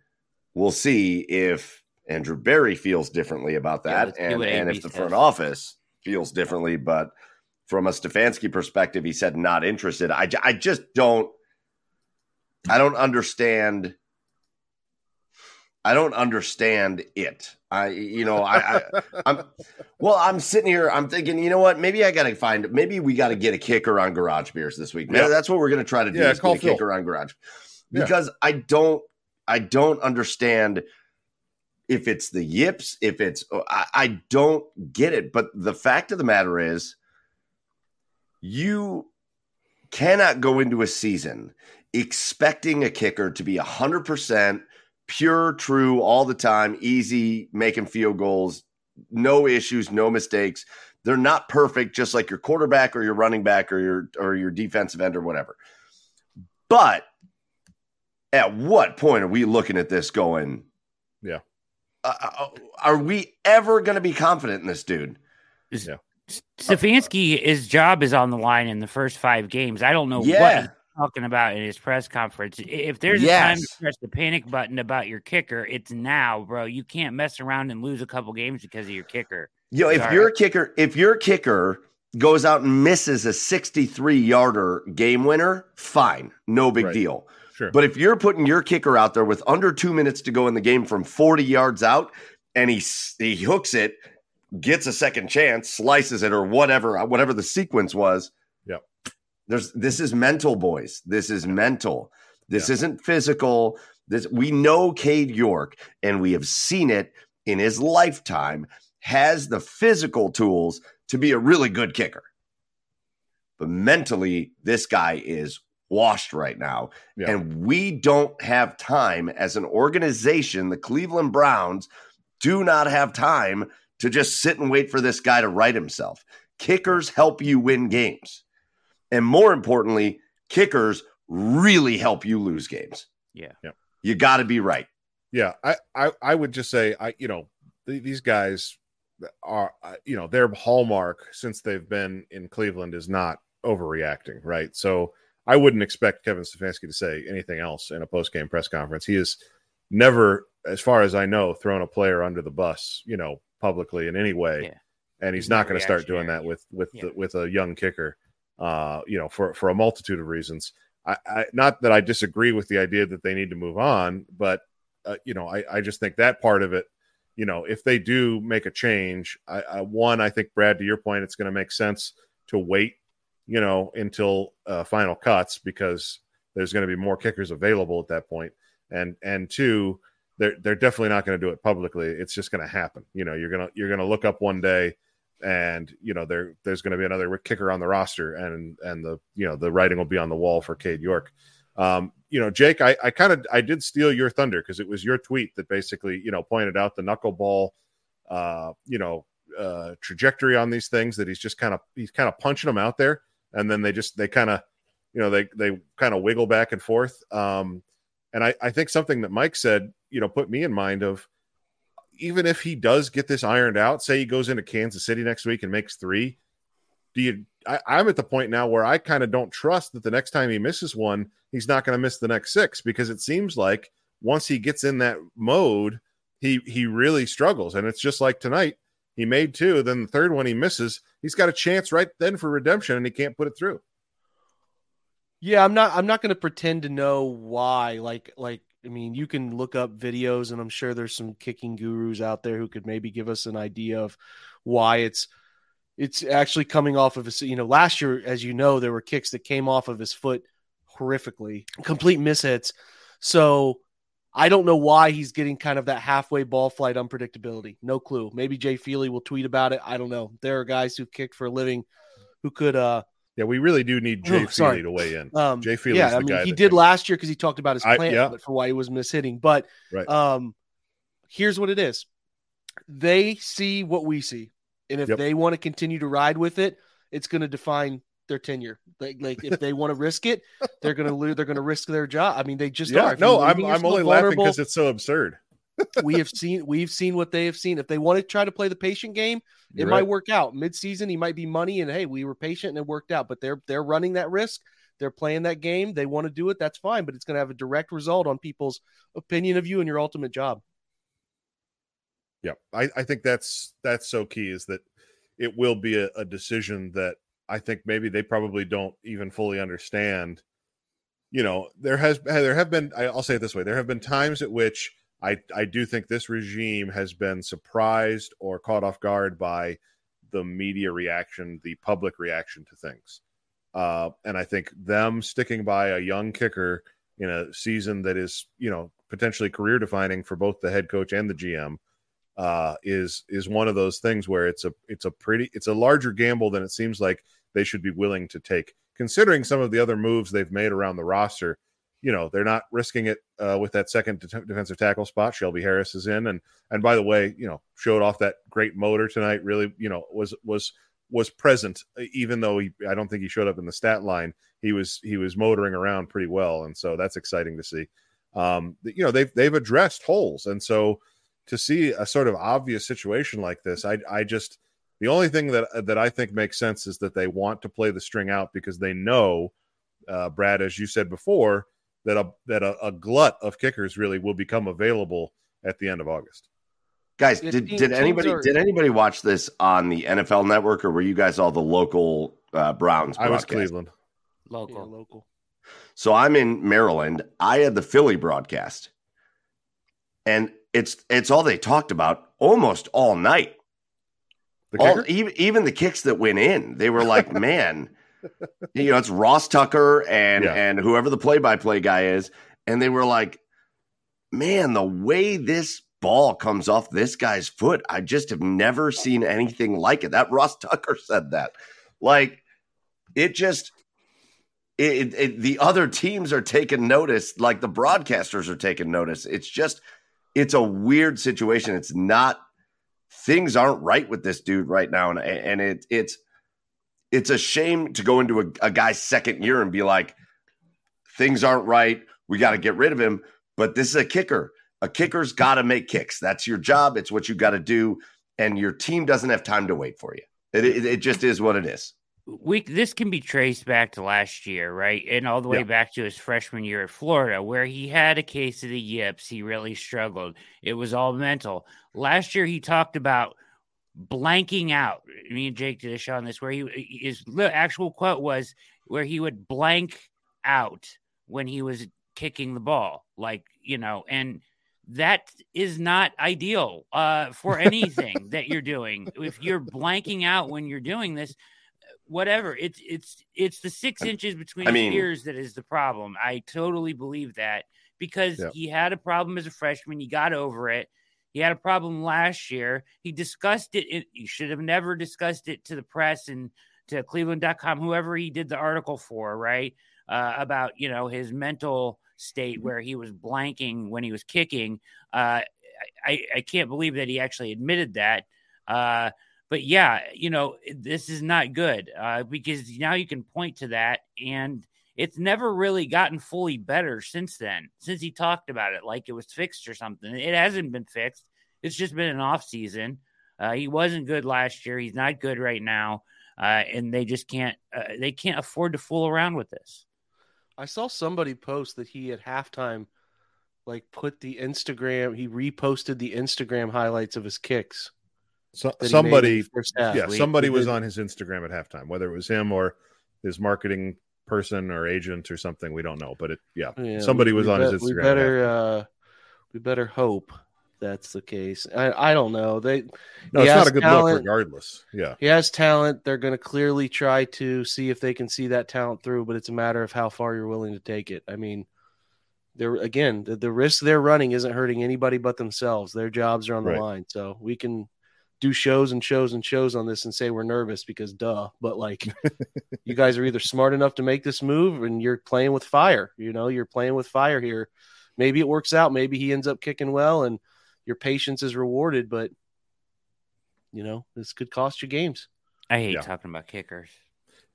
Speaker 5: we'll see if Andrew Berry feels differently about that, yeah, and, and if the front office feels differently. But from a Stefanski perspective, he said not interested. I, I just don't. I don't understand. I don't understand it. I, you know, I, I I'm, well, I'm sitting here. I'm thinking, you know what? Maybe I got to find. Maybe we got to get a kicker on Garage Beers this week. Maybe
Speaker 3: Yeah.
Speaker 5: that's what we're going to try to do.
Speaker 3: Yeah,
Speaker 5: is
Speaker 3: call
Speaker 5: get a kicker on Garage
Speaker 3: Yeah.
Speaker 5: because I don't. I don't understand if it's the yips, if it's oh, I, I don't get it. But the fact of the matter is, you cannot go into a season expecting a kicker to be hundred percent pure, true all the time, easy, making field goals, no issues, no mistakes. They're not perfect, just like your quarterback or your running back or your or your defensive end or whatever. But at what point are we looking at this going?
Speaker 3: Yeah.
Speaker 5: Uh, uh, are we ever going to be confident in this dude?
Speaker 3: Yeah.
Speaker 4: Stefanski, his job is on the line in the first five games. I don't know what
Speaker 5: Yeah.
Speaker 4: he's talking about in his press conference. If there's a time to press the panic button about your kicker, it's now, bro. You can't mess around and lose a couple games because of your kicker.
Speaker 5: Yo, if your kicker, if your kicker goes out and misses a 63 yarder game winner, fine, no big
Speaker 3: Right.
Speaker 5: deal.
Speaker 3: Sure.
Speaker 5: But if you're putting your kicker out there with under two minutes to go in the game from 40 yards out, and he he hooks it, gets a second chance, slices it, or whatever, uh, whatever the sequence was. There's this is mental, boys. This is mental. This
Speaker 3: Yeah.
Speaker 5: isn't physical. This we know Cade York, and we have seen it in his lifetime, has the physical tools to be a really good kicker. But mentally, this guy is washed right now.
Speaker 3: Yeah.
Speaker 5: And we don't have time as an organization, the Cleveland Browns do not have time to just sit and wait for this guy to right himself. Kickers help you win games. And more importantly, kickers really help you lose games.
Speaker 4: Yeah.
Speaker 3: Yep.
Speaker 5: You got to be right.
Speaker 3: Yeah, I, I, I would just say, I, you know, th- these guys are, uh, you know, their hallmark since they've been in Cleveland is not overreacting, right? So I wouldn't expect Kevin Stefanski to say anything else in a post game press conference. He has never, as far as I know, thrown a player under the bus, you know, publicly in any way,
Speaker 4: Yeah.
Speaker 3: and he's,
Speaker 4: He's
Speaker 3: not
Speaker 4: not
Speaker 3: going to start doing that with with
Speaker 4: Yeah.
Speaker 3: the, with a young kicker, uh, you know, for for a multitude of reasons. I, I not that I disagree with the idea that they need to move on, but uh, you know, I, I just think that part of it, you know, if they do make a change, I, I one, I think Brad, to your point, it's going to make sense to wait, you know, until uh, final cuts because there's going to be more kickers available at that point, and and two, they're they're definitely not going to do it publicly. It's just going to happen. You know, you're gonna you're gonna look up one day, and you know there there's going to be another kicker on the roster, and and the you know the writing will be on the wall for Cade York. Um, you know, Jake, I, I kind of I did steal your thunder because it was your tweet that basically you know pointed out the knuckleball, uh, you know, uh, trajectory on these things that he's just kind of he's kind of punching them out there, and then they just they kind of you know they they kind of wiggle back and forth. Um, and I I think something that Mike said you know put me in mind of even if he does get this ironed out, say he goes into Kansas City next week and makes three, do you? I, I'm at the point now where I kind of don't trust that the next time he misses one, he's not going to miss the next six because it seems like once he gets in that mode, he he really struggles. And it's just like tonight, he made two, then the third one he misses, he's got a chance right then for redemption, and he can't put it through.
Speaker 2: Yeah, I'm not I'm not going to pretend to know why like like I mean, you can look up videos and I'm sure there's some kicking gurus out there who could maybe give us an idea of why it's it's actually coming off of his you know, last year as you know there were kicks that came off of his foot horrifically, complete mishits. So I don't know why he's getting kind of that halfway ball flight unpredictability. No clue. Maybe Jay Feely will tweet about it. I don't know. There are guys who kicked for a living who could uh
Speaker 3: Yeah, we really do need Jay
Speaker 2: Oh.
Speaker 3: Feely to weigh in.
Speaker 2: um,
Speaker 3: Jay Feely,
Speaker 2: yeah,
Speaker 3: the
Speaker 2: I mean,
Speaker 3: guy
Speaker 2: he did
Speaker 3: can-
Speaker 2: last year because he talked about his
Speaker 3: I-
Speaker 2: plan
Speaker 3: yeah.
Speaker 2: for why he was mishitting. But
Speaker 3: Right.
Speaker 2: um, here's what it is: they see what we see, and if
Speaker 3: Yep.
Speaker 2: they want to continue to ride with it, it's going to define their tenure. Like, like if they want to risk it, they're going to lose. They're going to risk their job. I mean, they just
Speaker 3: yeah,
Speaker 2: are.
Speaker 3: No, I'm I'm only laughing because it's so absurd.
Speaker 2: We have seen we've seen what they have seen. If they want to try to play the patient game, it
Speaker 3: You're
Speaker 2: might
Speaker 3: right.
Speaker 2: work out. Mid-season, he might be money, and hey, we were patient and it worked out. But they're they're running that risk. They're playing that game. They want to do it. That's fine, but it's going to have a direct result on people's opinion of you and your ultimate job.
Speaker 3: Yeah, I, I think that's that's so key is that it will be a, a decision that I think maybe they probably don't even fully understand. You know, there has there have been I'll say it this way: there have been times at which I I do think this regime has been surprised or caught off guard by the media reaction, the public reaction to things. Uh, and I think them sticking by a young kicker in a season that is, you know, potentially career defining for both the head coach and the GM uh, is is one of those things where it's a it's a pretty it's a larger gamble than it seems like they should be willing to take, considering some of the other moves they've made around the roster. You know, they're not risking it uh, with that second de- defensive tackle spot. Shelby Harris is in, and and by the way, you know, showed off that great motor tonight. Really, you know, was was was present, even though he I don't think he showed up in the stat line. He was he was motoring around pretty well, and so that's exciting to see. Um, you know, they've they've addressed holes, and so to see a sort of obvious situation like this, I I just the only thing that that I think makes sense is that they want to play the string out because they know, uh, Brad, as you said before, that a that a, a glut of kickers really will become available at the end of August.
Speaker 5: Guys, did, did anybody
Speaker 2: are-
Speaker 5: did anybody watch this on the NFL Network, or were you guys all the local uh, Browns?
Speaker 3: I was
Speaker 5: broadcast?
Speaker 3: Cleveland.
Speaker 2: Yeah,
Speaker 4: Local.
Speaker 2: local.
Speaker 5: So I'm in Maryland. I had the Philly broadcast, and it's it's all they talked about almost all night.
Speaker 3: The
Speaker 5: All, even even the kicks that went in, they were like, man, you know, it's Ross Tucker and
Speaker 3: Yeah.
Speaker 5: and whoever the play by play guy is, and they were like, man, the way this ball comes off this guy's foot, I just have never seen anything like it. That Ross Tucker said that, like, it just. It, it, it- the other teams are taking notice, like the broadcasters are taking notice. It's just, it's a weird situation. It's not things aren't right with this dude right now, and and it it's it's a shame to go into a, a guy's second year and be like, things aren't right. We got to get rid of him. But this is a kicker. A kicker's got to make kicks. That's your job. It's what you got to do, and your team doesn't have time to wait for you. It, it, it just is what it is.
Speaker 4: we this can be traced back to last year, right? And all the way
Speaker 3: Yeah.
Speaker 4: back to his freshman year at Florida, where he had a case of the yips. He really struggled. It was all mental. Last year, he talked about blanking out. Me and Jake did a show on this where he his actual quote was where he would blank out when he was kicking the ball, like you know, and that is not ideal uh, for anything that you're doing. If you're blanking out when you're doing this, whatever it's it's it's the six inches between
Speaker 5: I
Speaker 4: his ears that is the problem. I totally believe that because
Speaker 3: Yeah.
Speaker 4: he had a problem as a freshman, he got over it. He had a problem last year. He discussed it. it he should have never discussed it to the press and to Cleveland.com, whoever he did the article for, right? Uh, about, you know, his mental state where he was blanking when he was kicking. Uh, I, I can't believe that he actually admitted that. Uh, but yeah, you know, this is not good uh, because now you can point to that and it's never really gotten fully better since then, since he talked about it like it was fixed or something. It hasn't been fixed. It's just been an off season. Uh, he wasn't good last year. He's not good right now. Uh, and they just can't, uh, they can't afford to fool around with this.
Speaker 2: I saw somebody post that he at halftime, like put the Instagram. He reposted the Instagram highlights of his kicks.
Speaker 3: So,
Speaker 2: that he made in
Speaker 3: somebody
Speaker 2: first
Speaker 3: yeah,
Speaker 4: Sweet.
Speaker 3: somebody
Speaker 2: He
Speaker 3: was on his Instagram at halftime, whether it was him or his marketing person or agent or something. We don't know, but it yeah,
Speaker 2: Yeah,
Speaker 3: somebody
Speaker 2: we-
Speaker 3: was
Speaker 2: we
Speaker 3: on his Instagram. at
Speaker 2: better, uh, we better hope that's the case. I, I don't know. They
Speaker 3: No, it's not a good
Speaker 2: talent.
Speaker 3: look regardless. Yeah.
Speaker 2: He has talent. They're going to clearly try to see if they can see that talent through, but it's a matter of how far you're willing to take it. I mean, they're again the, the risk they're running isn't hurting anybody but themselves. Their jobs are on the
Speaker 3: Right.
Speaker 2: line, so we can do shows and shows and shows on this and say we're nervous because duh. But like, you guys are either smart enough to make this move and you're playing with fire. You know, you're playing with fire here. Maybe it works out. Maybe he ends up kicking well and your patience is rewarded. But you know, this could cost you games.
Speaker 4: I hate
Speaker 3: Yeah.
Speaker 4: talking about kickers.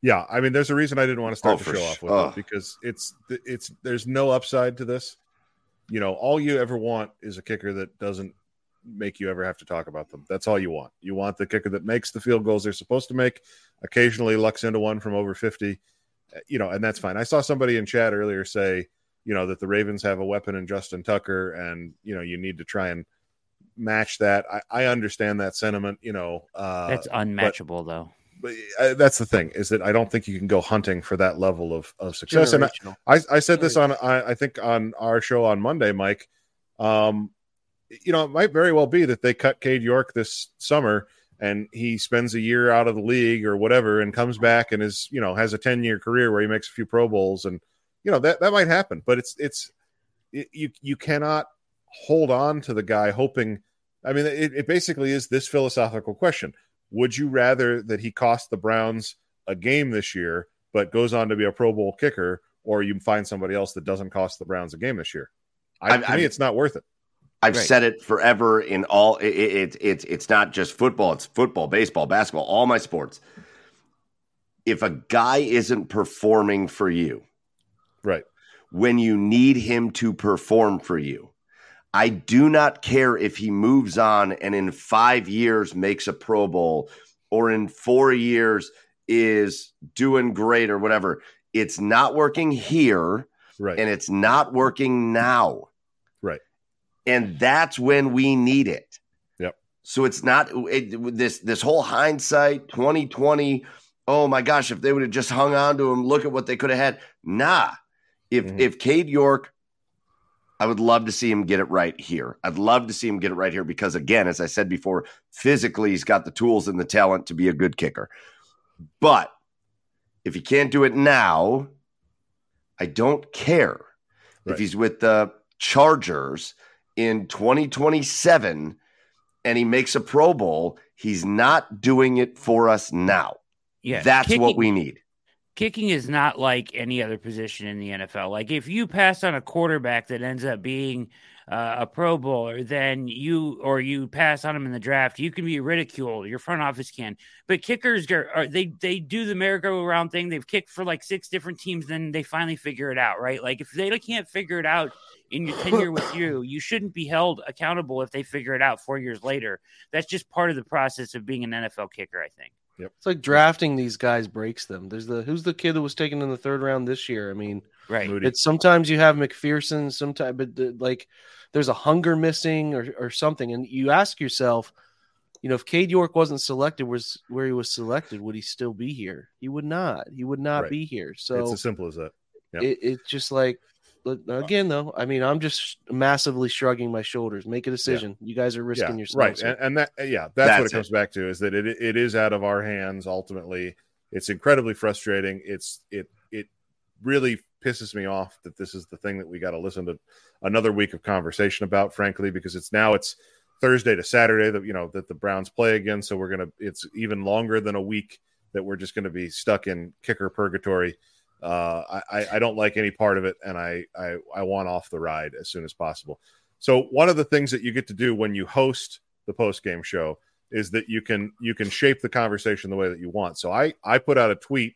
Speaker 3: Yeah, I mean, there's a reason I didn't want to start
Speaker 5: Oh,
Speaker 3: the show
Speaker 5: sh-
Speaker 3: off with
Speaker 5: ugh. Oh.
Speaker 3: it because it's it's there's no upside to this. You know, all you ever want is a kicker that doesn't make you ever have to talk about them. That's all you want. You want the kicker that makes the field goals they're supposed to make. Occasionally lucks into one from over fifty. Uh, You know, and that's fine. I saw somebody in chat earlier say, you know, that the Ravens have a weapon in Justin Tucker, and you know, you need to try and match that. I, I understand that sentiment. You know, uh,
Speaker 4: That's unmatchable, though.
Speaker 3: but uh, that's the thing is that I don't think you can go hunting for that level of of success. And I, I, I said this on I, I think on our show on Monday, Mike. Um, you know, it might very well be that they cut Cade York this summer and he spends a year out of the league or whatever and comes back and is, you know, has a 10 year career where he makes a few Pro Bowls and, you know, that, that might happen, but it's, it's, it, you, you cannot hold on to the guy hoping. I mean, it, it basically is this philosophical question. Would you rather that he cost the Browns a game this year, but goes on to be a Pro Bowl kicker, or you find somebody else that doesn't cost the Browns a game this year? I,
Speaker 5: I've-
Speaker 3: to
Speaker 5: I've-
Speaker 3: it's not worth it.
Speaker 5: I've
Speaker 4: Right.
Speaker 5: said it forever in all it, it, it, it's it's not just football, it's football, baseball, basketball, all my sports. If a guy isn't performing for you
Speaker 3: Right.
Speaker 5: when you need him to perform for you, I do not care if he moves on and in 5 years makes a Pro Bowl or in 4 years is doing great or whatever. It's not working here
Speaker 3: Right.
Speaker 5: and it's not working now. And that's when we need it.
Speaker 3: Yep.
Speaker 5: So it's not it, this this whole hindsight 2020. Oh my gosh, if they would have just hung on to him, look at what they could have had. Nah. If
Speaker 3: Mhm.
Speaker 5: if Cade York, I would love to see him get it right here. I'd love to see him get it right here because again, as I said before, physically he's got the tools and the talent to be a good kicker. But if he can't do it now, I don't care.
Speaker 3: Right.
Speaker 5: If he's with the Chargers in 2027 and he makes a Pro Bowl, he's not doing it for us now.
Speaker 4: Yeah,
Speaker 5: That's what we need.
Speaker 4: kicking is not like any other position in the NFL. Like if you pass on a quarterback that ends up being uh, a Pro Bowler, then you or you pass on him in the draft, you can be ridiculed. Your front office can, but kickers are, are they they do the merry-go-round thing. They've kicked for like six different teams, then they finally figure it out, right? Like if they can't figure it out in your tenure with you, you shouldn't be held accountable if they figure it out four years later. That's just part of the process of being an NFL kicker, I think.
Speaker 2: It's like drafting these guys breaks them. There's the who's the kid that was taken in the third round this year. I mean,
Speaker 4: Right.
Speaker 3: Moody.
Speaker 2: it's sometimes you have McPherson, sometimes, but the, like there's a hunger missing or or something, and you ask yourself, you know, if Cade York wasn't selected, was where he was selected, would he still be here? He would not. He would not
Speaker 3: Right.
Speaker 2: be here. So it's
Speaker 3: as simple as that. Yeah.
Speaker 2: it, it's just like but again though i mean i'm just massively shrugging my shoulders make a decision you guys are risking
Speaker 3: yeah,
Speaker 2: yourselves
Speaker 3: right. And, and that, uh, yeah, that's, what
Speaker 5: That's
Speaker 3: it comes back to is that it, it is out of our hands. Ultimately, it's incredibly frustrating. It's, it, it really pisses me off that this is the thing that we got to listen to another week of conversation about, frankly, because it's now it's Thursday to Saturday that, you know, that the Browns play again. So we're going to, it's even longer than a week that we're just going to be stuck in kicker purgatory. Uh, I, I- I don't like any part of it, and I, I I want off the ride as soon as possible. So one of the things that you get to do when you host the post game show is that you can you can shape the conversation the way that you want. So I I put out a tweet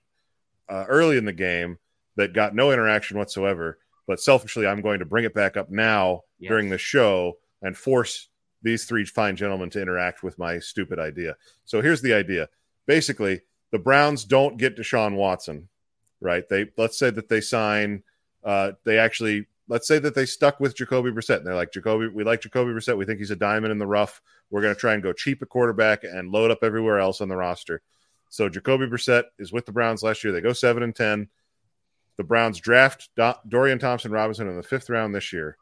Speaker 3: uh, early in the game that got no interaction whatsoever, but selfishly I'm going to bring it back up now
Speaker 4: Yes.
Speaker 3: during the show and force these three fine gentlemen to interact with my stupid idea. So here's the idea. Basically, the Browns don't get Deshaun Watson, right? They let's say that they sign uh they actually let's say that they stuck with Jacoby Brissett. And they're like, Jacoby, we like Jacoby Brissett. We think he's a diamond in the rough. We're going to try and go cheap at quarterback and load up everywhere else on the roster. So Jacoby Brissett is with the Browns last year. They go seven and ten. The Browns draft Do- Dorian Thompson Robinson in the fifth round this year.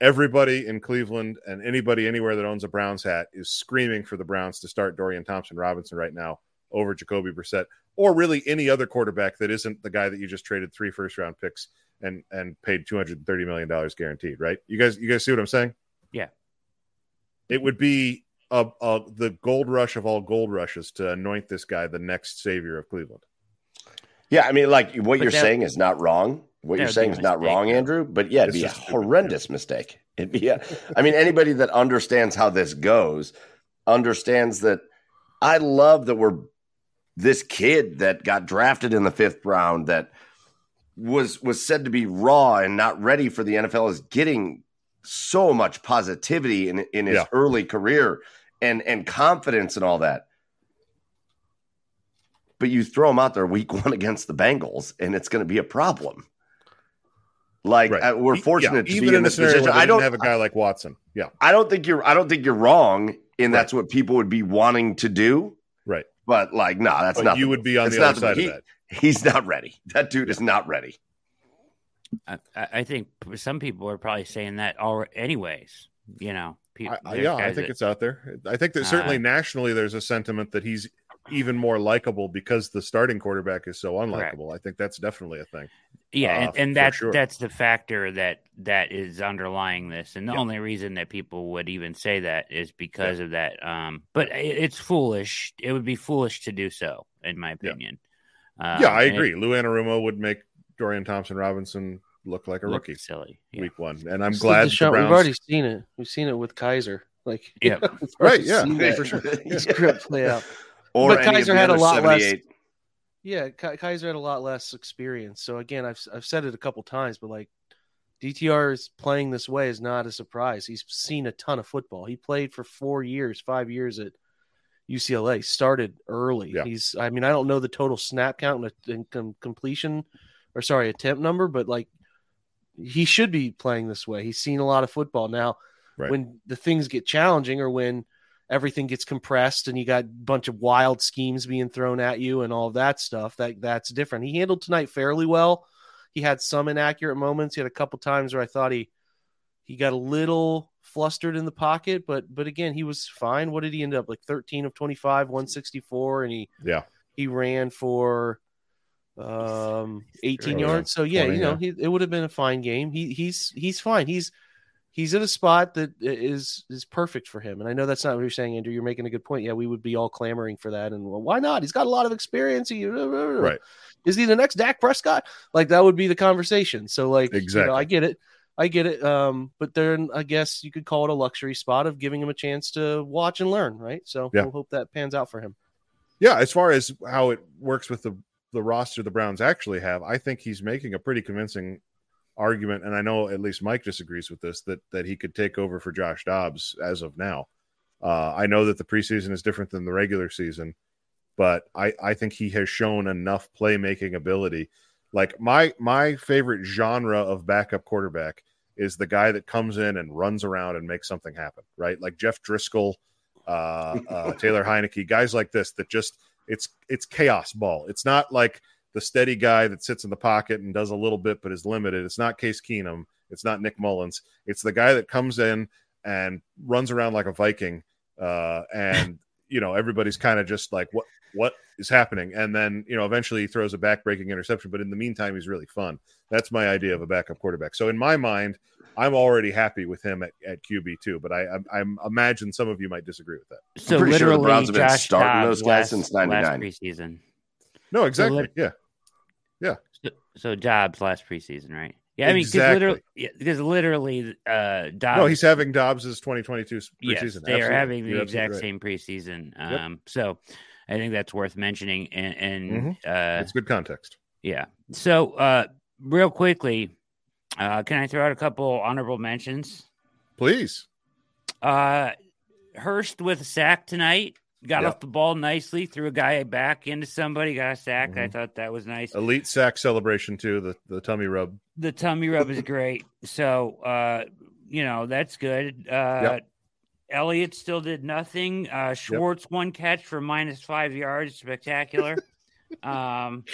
Speaker 3: Everybody in Cleveland and anybody anywhere that owns a Browns hat is screaming for the Browns to start Dorian Thompson Robinson right now over Jacoby Brissett, or really any other quarterback that isn't the guy that you just traded three first round picks and and paid two hundred and thirty million dollars guaranteed. Right? You guys, you guys see what I'm saying?
Speaker 4: Yeah.
Speaker 3: It would be a, a, the gold rush of all gold rushes to anoint this guy the next savior of Cleveland.
Speaker 5: Yeah, I mean, like what
Speaker 4: But
Speaker 5: you're
Speaker 4: that-
Speaker 5: saying is not wrong. What you're saying
Speaker 4: a
Speaker 5: is not
Speaker 4: mistake,
Speaker 5: wrong,
Speaker 4: though.
Speaker 5: Andrew. But yeah, it'd
Speaker 3: It's
Speaker 5: be a
Speaker 3: just stupid,
Speaker 5: horrendous mistake. It'd be a, I mean, anybody that understands how this goes understands that I love that we're this kid that got drafted in the fifth round that was was said to be raw and not ready for the NFL is getting so much positivity in in his
Speaker 3: Yeah.
Speaker 5: early career and and confidence and all that. But you throw him out there week one against the Bengals, and it's going to be a problem. Like
Speaker 3: Right.
Speaker 5: uh, we're fortunate
Speaker 3: yeah,
Speaker 5: to be in this position. I don't
Speaker 3: have a guy like Watson. Yeah,
Speaker 5: I don't think you're I don't think you're wrong, and that's what people would be wanting to do.
Speaker 3: right.
Speaker 5: But like, no, that's
Speaker 3: But
Speaker 5: not.
Speaker 3: you would be on
Speaker 5: It's
Speaker 3: the
Speaker 5: not
Speaker 3: other side
Speaker 5: he-
Speaker 3: of that.
Speaker 5: He's not ready. That dude is not ready.
Speaker 4: I, I I think some people are probably saying that all anyways. You know, people,
Speaker 3: I, I- yeah, I think it's out there. I think that certainly
Speaker 4: Uh,
Speaker 3: nationally there's a sentiment that he's even more likable because the starting quarterback is so unlikable. I think that's definitely a thing.
Speaker 4: yeah,
Speaker 3: uh,
Speaker 4: and, and that's
Speaker 3: sure.
Speaker 4: that's the factor that that is underlying this, and the
Speaker 3: Yeah.
Speaker 4: only reason that people would even say that is because of that. Um, but i- it's foolish. It would be foolish to do so, in my
Speaker 3: Yeah.
Speaker 4: opinion. Um,
Speaker 3: yeah, I
Speaker 4: and it
Speaker 3: agree. Lou Anarumo would make Dorian Thompson Robinson look like a
Speaker 4: looked
Speaker 3: rookie
Speaker 4: silly. Yeah.
Speaker 3: week one, and I'm
Speaker 2: Still
Speaker 3: glad the
Speaker 2: Deshaun-
Speaker 3: Browns.
Speaker 2: we've already seen it. We've seen it with Kizer. Like,
Speaker 4: Yeah.
Speaker 3: Right, yeah,
Speaker 2: seen
Speaker 3: yeah, for sure.
Speaker 2: His script play out.
Speaker 5: Or
Speaker 2: But
Speaker 5: Kizer
Speaker 2: had a lot less- Yeah, Kizer had a lot less experience. So again, I've I've said it a couple times, but like DTR is playing this way is not a surprise. He's seen a ton of football. He played for four years, five years at UCLA. Started early.
Speaker 3: Yeah.
Speaker 2: He's. I mean, I don't know the total snap count and, and completion, or sorry, attempt number, but like he should be playing this way. He's seen a lot of football now.
Speaker 3: Right.
Speaker 2: When the things get challenging, or when everything gets compressed and you got a bunch of wild schemes being thrown at you and all that stuff that that's different. He handled tonight fairly well. He had some inaccurate moments. He had a couple times where i thought he he got a little flustered in the pocket but but again he was fine. What did he end up like 13 of 25 164 and he
Speaker 3: Yeah,
Speaker 2: he ran for um 18
Speaker 3: Oh,
Speaker 2: yards. So yeah
Speaker 3: 20,
Speaker 2: you know he, it would have been a fine game. He he's he's fine. He's he's in a spot that is is perfect for him and i know that's not what you're saying andrew you're making a good point yeah we would be all clamoring for that and well, why not he's got a lot of experience he,
Speaker 3: right.
Speaker 2: is he the next Dak Prescott? Like that would be the conversation. So like you know,
Speaker 3: Exactly.
Speaker 2: I get it. I get it. Um, but then I guess you could call it a luxury spot of giving him a chance to watch and learn, right? So
Speaker 3: Yeah.
Speaker 2: we'll hope that pans out for him.
Speaker 3: Yeah, as far as how it works with the the roster the Browns actually have, I think he's making a pretty convincing argument, and I know at least Mike disagrees with this that that he could take over for Josh Dobbs as of now. Uh, I know that the preseason is different than the regular season, but I I think he has shown enough playmaking ability. Like my my favorite genre of backup quarterback is the guy that comes in and runs around and makes something happen, right? Like Jeff Driskel, uh, uh, Taylor Heinicke, guys like this that just it's it's chaos ball. It's not like the steady guy that sits in the pocket and does a little bit but is limited. It's not Case Keenum. It's not Nick Mullens. It's the guy that comes in and runs around like a Viking, uh, and you know everybody's kind of just like what what is happening, and then you know eventually he throws a backbreaking interception. But in the meantime, he's really fun. That's my idea of a backup quarterback. So in my mind, I'm already happy with him at, at QB two, but I, I I imagine some of you might disagree with that.
Speaker 4: So
Speaker 5: pretty sure the
Speaker 4: literally,
Speaker 5: Browns have been
Speaker 4: Josh
Speaker 5: starting
Speaker 4: Dobbs
Speaker 5: those guys
Speaker 4: last,
Speaker 5: since
Speaker 4: last
Speaker 5: 99.
Speaker 4: preseason.
Speaker 3: No, exactly.
Speaker 4: lit-
Speaker 3: yeah.
Speaker 4: So, so Dobbs last preseason, right? Yeah, I mean, because
Speaker 3: Exactly.
Speaker 4: literally, yeah, because literally, uh, Dobbs.
Speaker 3: No, he's having Dobbs' 2022 preseason.
Speaker 4: Yes, they
Speaker 3: Absolutely.
Speaker 4: are having the
Speaker 3: You're
Speaker 4: exact same preseason.
Speaker 3: Yep.
Speaker 4: Um, so I think that's worth mentioning. And, and
Speaker 3: right.
Speaker 4: uh,
Speaker 3: It's good context.
Speaker 4: yeah. So uh, real quickly, uh, can I throw out a couple honorable mentions?
Speaker 3: Please.
Speaker 4: Uh, Hurst with a sack tonight. Got
Speaker 3: Yep.
Speaker 4: off the ball nicely, threw a guy back into somebody, got a sack. I
Speaker 3: Mhm.
Speaker 4: thought that was nice.
Speaker 3: Elite sack celebration too. The the tummy rub.
Speaker 4: The tummy rub is great. So, uh, you know, that's good. Uh,
Speaker 3: Yep.
Speaker 4: Elliott still did nothing. Uh, Schwartz one catch for minus five yards, spectacular. um,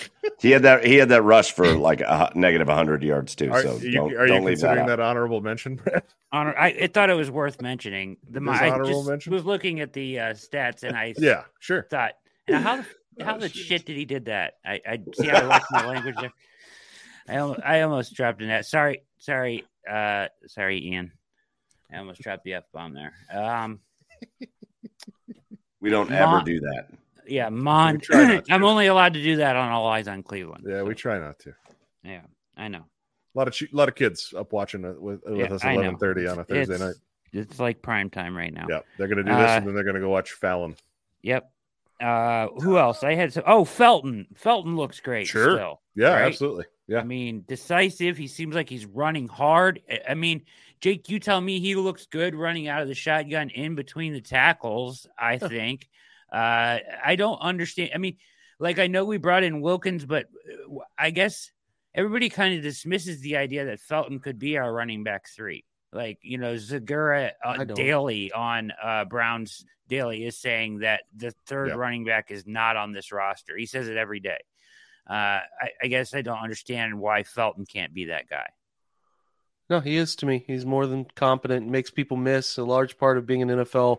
Speaker 5: He had that. He had that rush for like a negative 100 yards too.
Speaker 3: Are,
Speaker 5: so
Speaker 3: you,
Speaker 5: don't,
Speaker 3: are you
Speaker 5: don't leave that
Speaker 3: considering
Speaker 5: out.
Speaker 3: that, honorable mention, Brad?
Speaker 4: honor, I, I thought it was worth mentioning. The
Speaker 3: It
Speaker 4: my,
Speaker 3: is
Speaker 4: I
Speaker 3: honorable
Speaker 4: just
Speaker 3: mention?
Speaker 4: was looking at the uh, stats and I
Speaker 3: Yeah, sure.
Speaker 4: thought, now how the- how
Speaker 3: Oh,
Speaker 4: the
Speaker 3: shit.
Speaker 4: shit did he did that? I, I see I lost my language there. I almost, I almost dropped in that. Sorry, sorry, uh, sorry, Ian. I almost dropped the f bomb there. Um,
Speaker 5: We don't
Speaker 4: Ma-
Speaker 5: ever do that.
Speaker 4: Yeah, Mon.
Speaker 3: We try not to.
Speaker 4: I'm only allowed to do that on All Eyes on Cleveland.
Speaker 3: Yeah, we try not to.
Speaker 4: yeah, I know.
Speaker 3: A lot of lot of kids up watching it with, with
Speaker 4: Yeah,
Speaker 3: us eleven thirty on a Thursday
Speaker 4: It's-
Speaker 3: night.
Speaker 4: It's like prime time right now.
Speaker 3: Yeah, they're gonna do this,
Speaker 4: Uh,
Speaker 3: and then they're gonna go watch Fallon.
Speaker 4: Yep. Uh, who else? I had some. Oh, Felton. Felton looks great.
Speaker 3: Sure.
Speaker 4: Still.
Speaker 3: Yeah,
Speaker 4: right?
Speaker 3: absolutely. Yeah,
Speaker 4: I mean, decisive. He seems like he's running hard. I mean, Jake, you tell me he looks good running out of the shotgun in between the tackles. I think. Uh, I don't understand. I mean, like I know we brought in Wilkins, but uh, I guess everybody kind of dismisses the idea that Felton could be our running back three. Like you know,
Speaker 2: Zegura
Speaker 4: uh, daily on uh, Browns daily is saying that the third
Speaker 3: Yeah.
Speaker 4: running back is not on this roster. He says it every day. Uh, I, I guess I don't understand why Felton can't be that guy.
Speaker 2: No, he is to me. He's more than competent. Makes people miss. A large part of being an NFL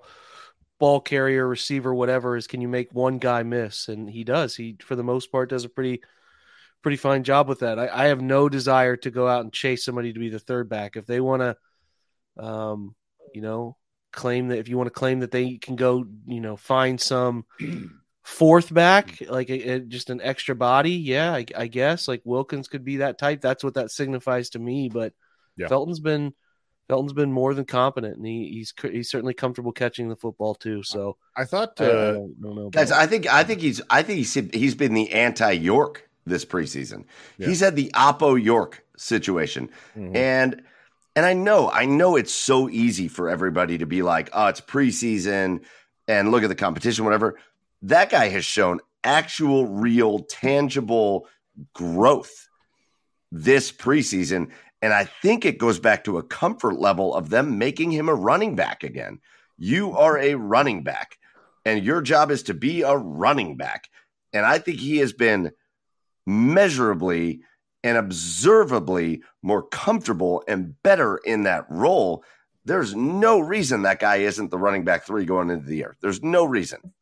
Speaker 2: ball carrier, receiver, whatever, is can you make one guy miss? And he does. He, for the most part, does a pretty, pretty fine job with that. I, I have no desire to go out and chase somebody to be the third back. If they want to, um, you know, claim that if you want to claim that they can go, you know, find some fourth back, like a, a- just an extra body, yeah, I, I guess like Wilkins could be that type. That's what that signifies to me. But
Speaker 3: Yeah.
Speaker 2: Felton's been Felton's been more than competent, and he, he's he's certainly comfortable catching the football too. So
Speaker 3: I thought
Speaker 2: I, I
Speaker 3: uh,
Speaker 2: don't, don't.
Speaker 5: Guys, I think I think he's I think he's he's been the anti York this preseason.
Speaker 3: Yeah.
Speaker 5: He's had the Oppo York situation.
Speaker 3: mhm.
Speaker 5: And and I know, I know it's so easy for everybody to be like, oh, it's preseason and look at the competition, whatever. That guy has shown actual, real, tangible growth this preseason. And I think it goes back to a comfort level of them making him a running back again. You are a running back, and your job is to be a running back. And I think he has been measurably and observably more comfortable and better in that role. There's no reason that guy isn't the running back three going into the year. There's no reason.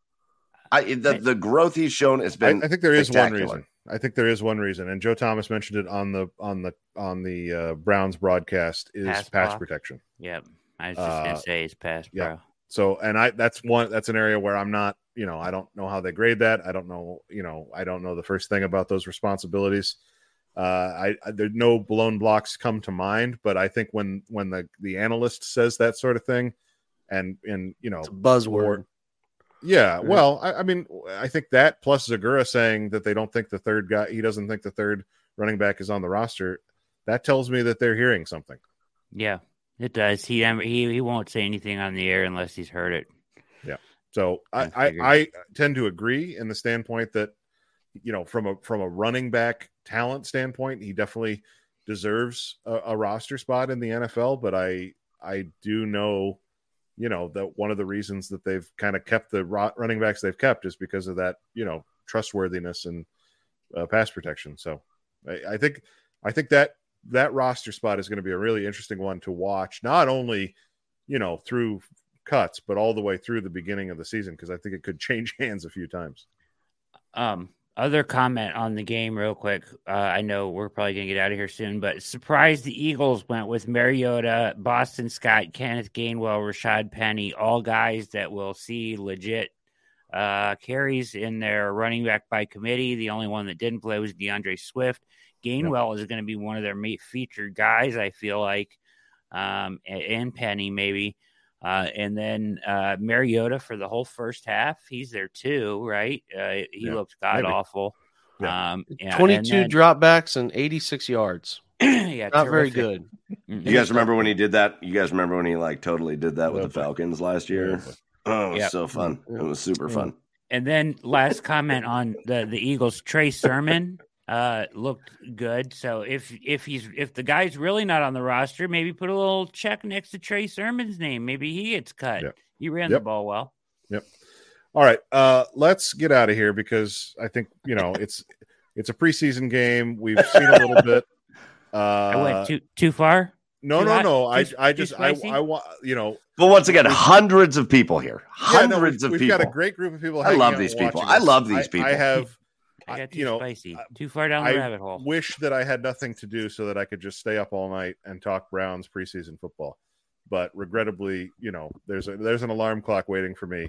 Speaker 5: I the, the growth he's shown has been.
Speaker 3: I think there is one reason. I think there is one reason, and Joe Thomas mentioned it on the on the on the uh, Browns broadcast is
Speaker 4: Pass
Speaker 3: pass, protection.
Speaker 4: Yep. I was just
Speaker 3: Uh,
Speaker 4: gonna say it's past,
Speaker 3: yeah.
Speaker 4: bro.
Speaker 3: So, and I that's one that's an area where I'm not, you know, I don't know how they grade that. I don't know, you know, I don't know the first thing about those responsibilities. Uh, I, I there no blown blocks come to mind, but I think when when the the analyst says that sort of thing, and and you know,
Speaker 2: it's a buzzword.
Speaker 3: Yeah, well, I, I mean, I think that plus Zegura saying that they don't think the third guy, he doesn't think the third running back is on the roster. That tells me that they're hearing something.
Speaker 4: Yeah, it does. He he he won't say anything on the air unless he's heard it. Yeah.
Speaker 3: So I,
Speaker 4: I
Speaker 3: I. I tend to agree in the standpoint that you know from a from a running back talent standpoint, he definitely deserves a, a roster spot in the NFL. But I I do know, you know, that one of the reasons that they've kind of kept the running backs they've kept is because of that you know trustworthiness and uh, pass protection. So I, I think I think that that roster spot is going to be a really interesting one to watch. Not only you know through cuts, but all the way through the beginning of the season because I think it could change hands a few times.
Speaker 4: Um, other comment on the game, real quick. Uh, I know we're probably gonna get out of here soon, but surprised the Eagles went with Mariota, Boston Scott, Kenneth Gainwell, Rashad Penny, all guys that will see legit uh, carries in their running back by committee. The only one that didn't play was D'Andre Swift. Gainwell is going to be one of their featured guys. I feel like, um, and Penny maybe. Uh, and then uh, Mariota for the whole first half, he's there too, right? Uh, he
Speaker 3: Yeah,
Speaker 4: looked god
Speaker 3: maybe.
Speaker 4: awful.
Speaker 3: Yeah.
Speaker 4: Um, yeah, and
Speaker 2: 22
Speaker 4: then-
Speaker 2: dropbacks and 86 yards.
Speaker 4: yeah,
Speaker 2: Not very good.
Speaker 4: Mm,
Speaker 5: You guys remember when he did that? You guys remember when he like totally did that with the Falcons last year? Oh, it was
Speaker 4: Yep.
Speaker 5: so fun. It was super fun.
Speaker 4: And then last comment on the the Eagles, Trey Sermon uh looked good. So if if he's if the guy's really not on the roster, maybe put a little check next to Trey Sermon's name. Maybe he gets cut.
Speaker 3: Yep.
Speaker 4: He ran the ball well. Yep.
Speaker 3: All right, uh, let's get out of here because I think you know it's it's a preseason game. We've seen a little bit. Uh,
Speaker 4: I went too too far.
Speaker 3: no,
Speaker 4: too
Speaker 3: no,
Speaker 4: hot?
Speaker 3: no. I
Speaker 4: Too-
Speaker 3: I just I? I want you know
Speaker 5: But once again, hundreds of people here.
Speaker 3: yeah, no,
Speaker 5: Hundreds
Speaker 3: we've,
Speaker 5: of
Speaker 3: we've
Speaker 5: people.
Speaker 3: got a great group of people.
Speaker 5: I love these people. I love these people.
Speaker 3: I
Speaker 5: people.
Speaker 3: have
Speaker 4: I got too
Speaker 3: you know,
Speaker 4: spicy. too far down the
Speaker 3: I
Speaker 4: rabbit hole.
Speaker 3: wish that I had nothing to do so that I could just stay up all night and talk Browns preseason football. But regrettably, you know, there's a there's an alarm clock waiting for me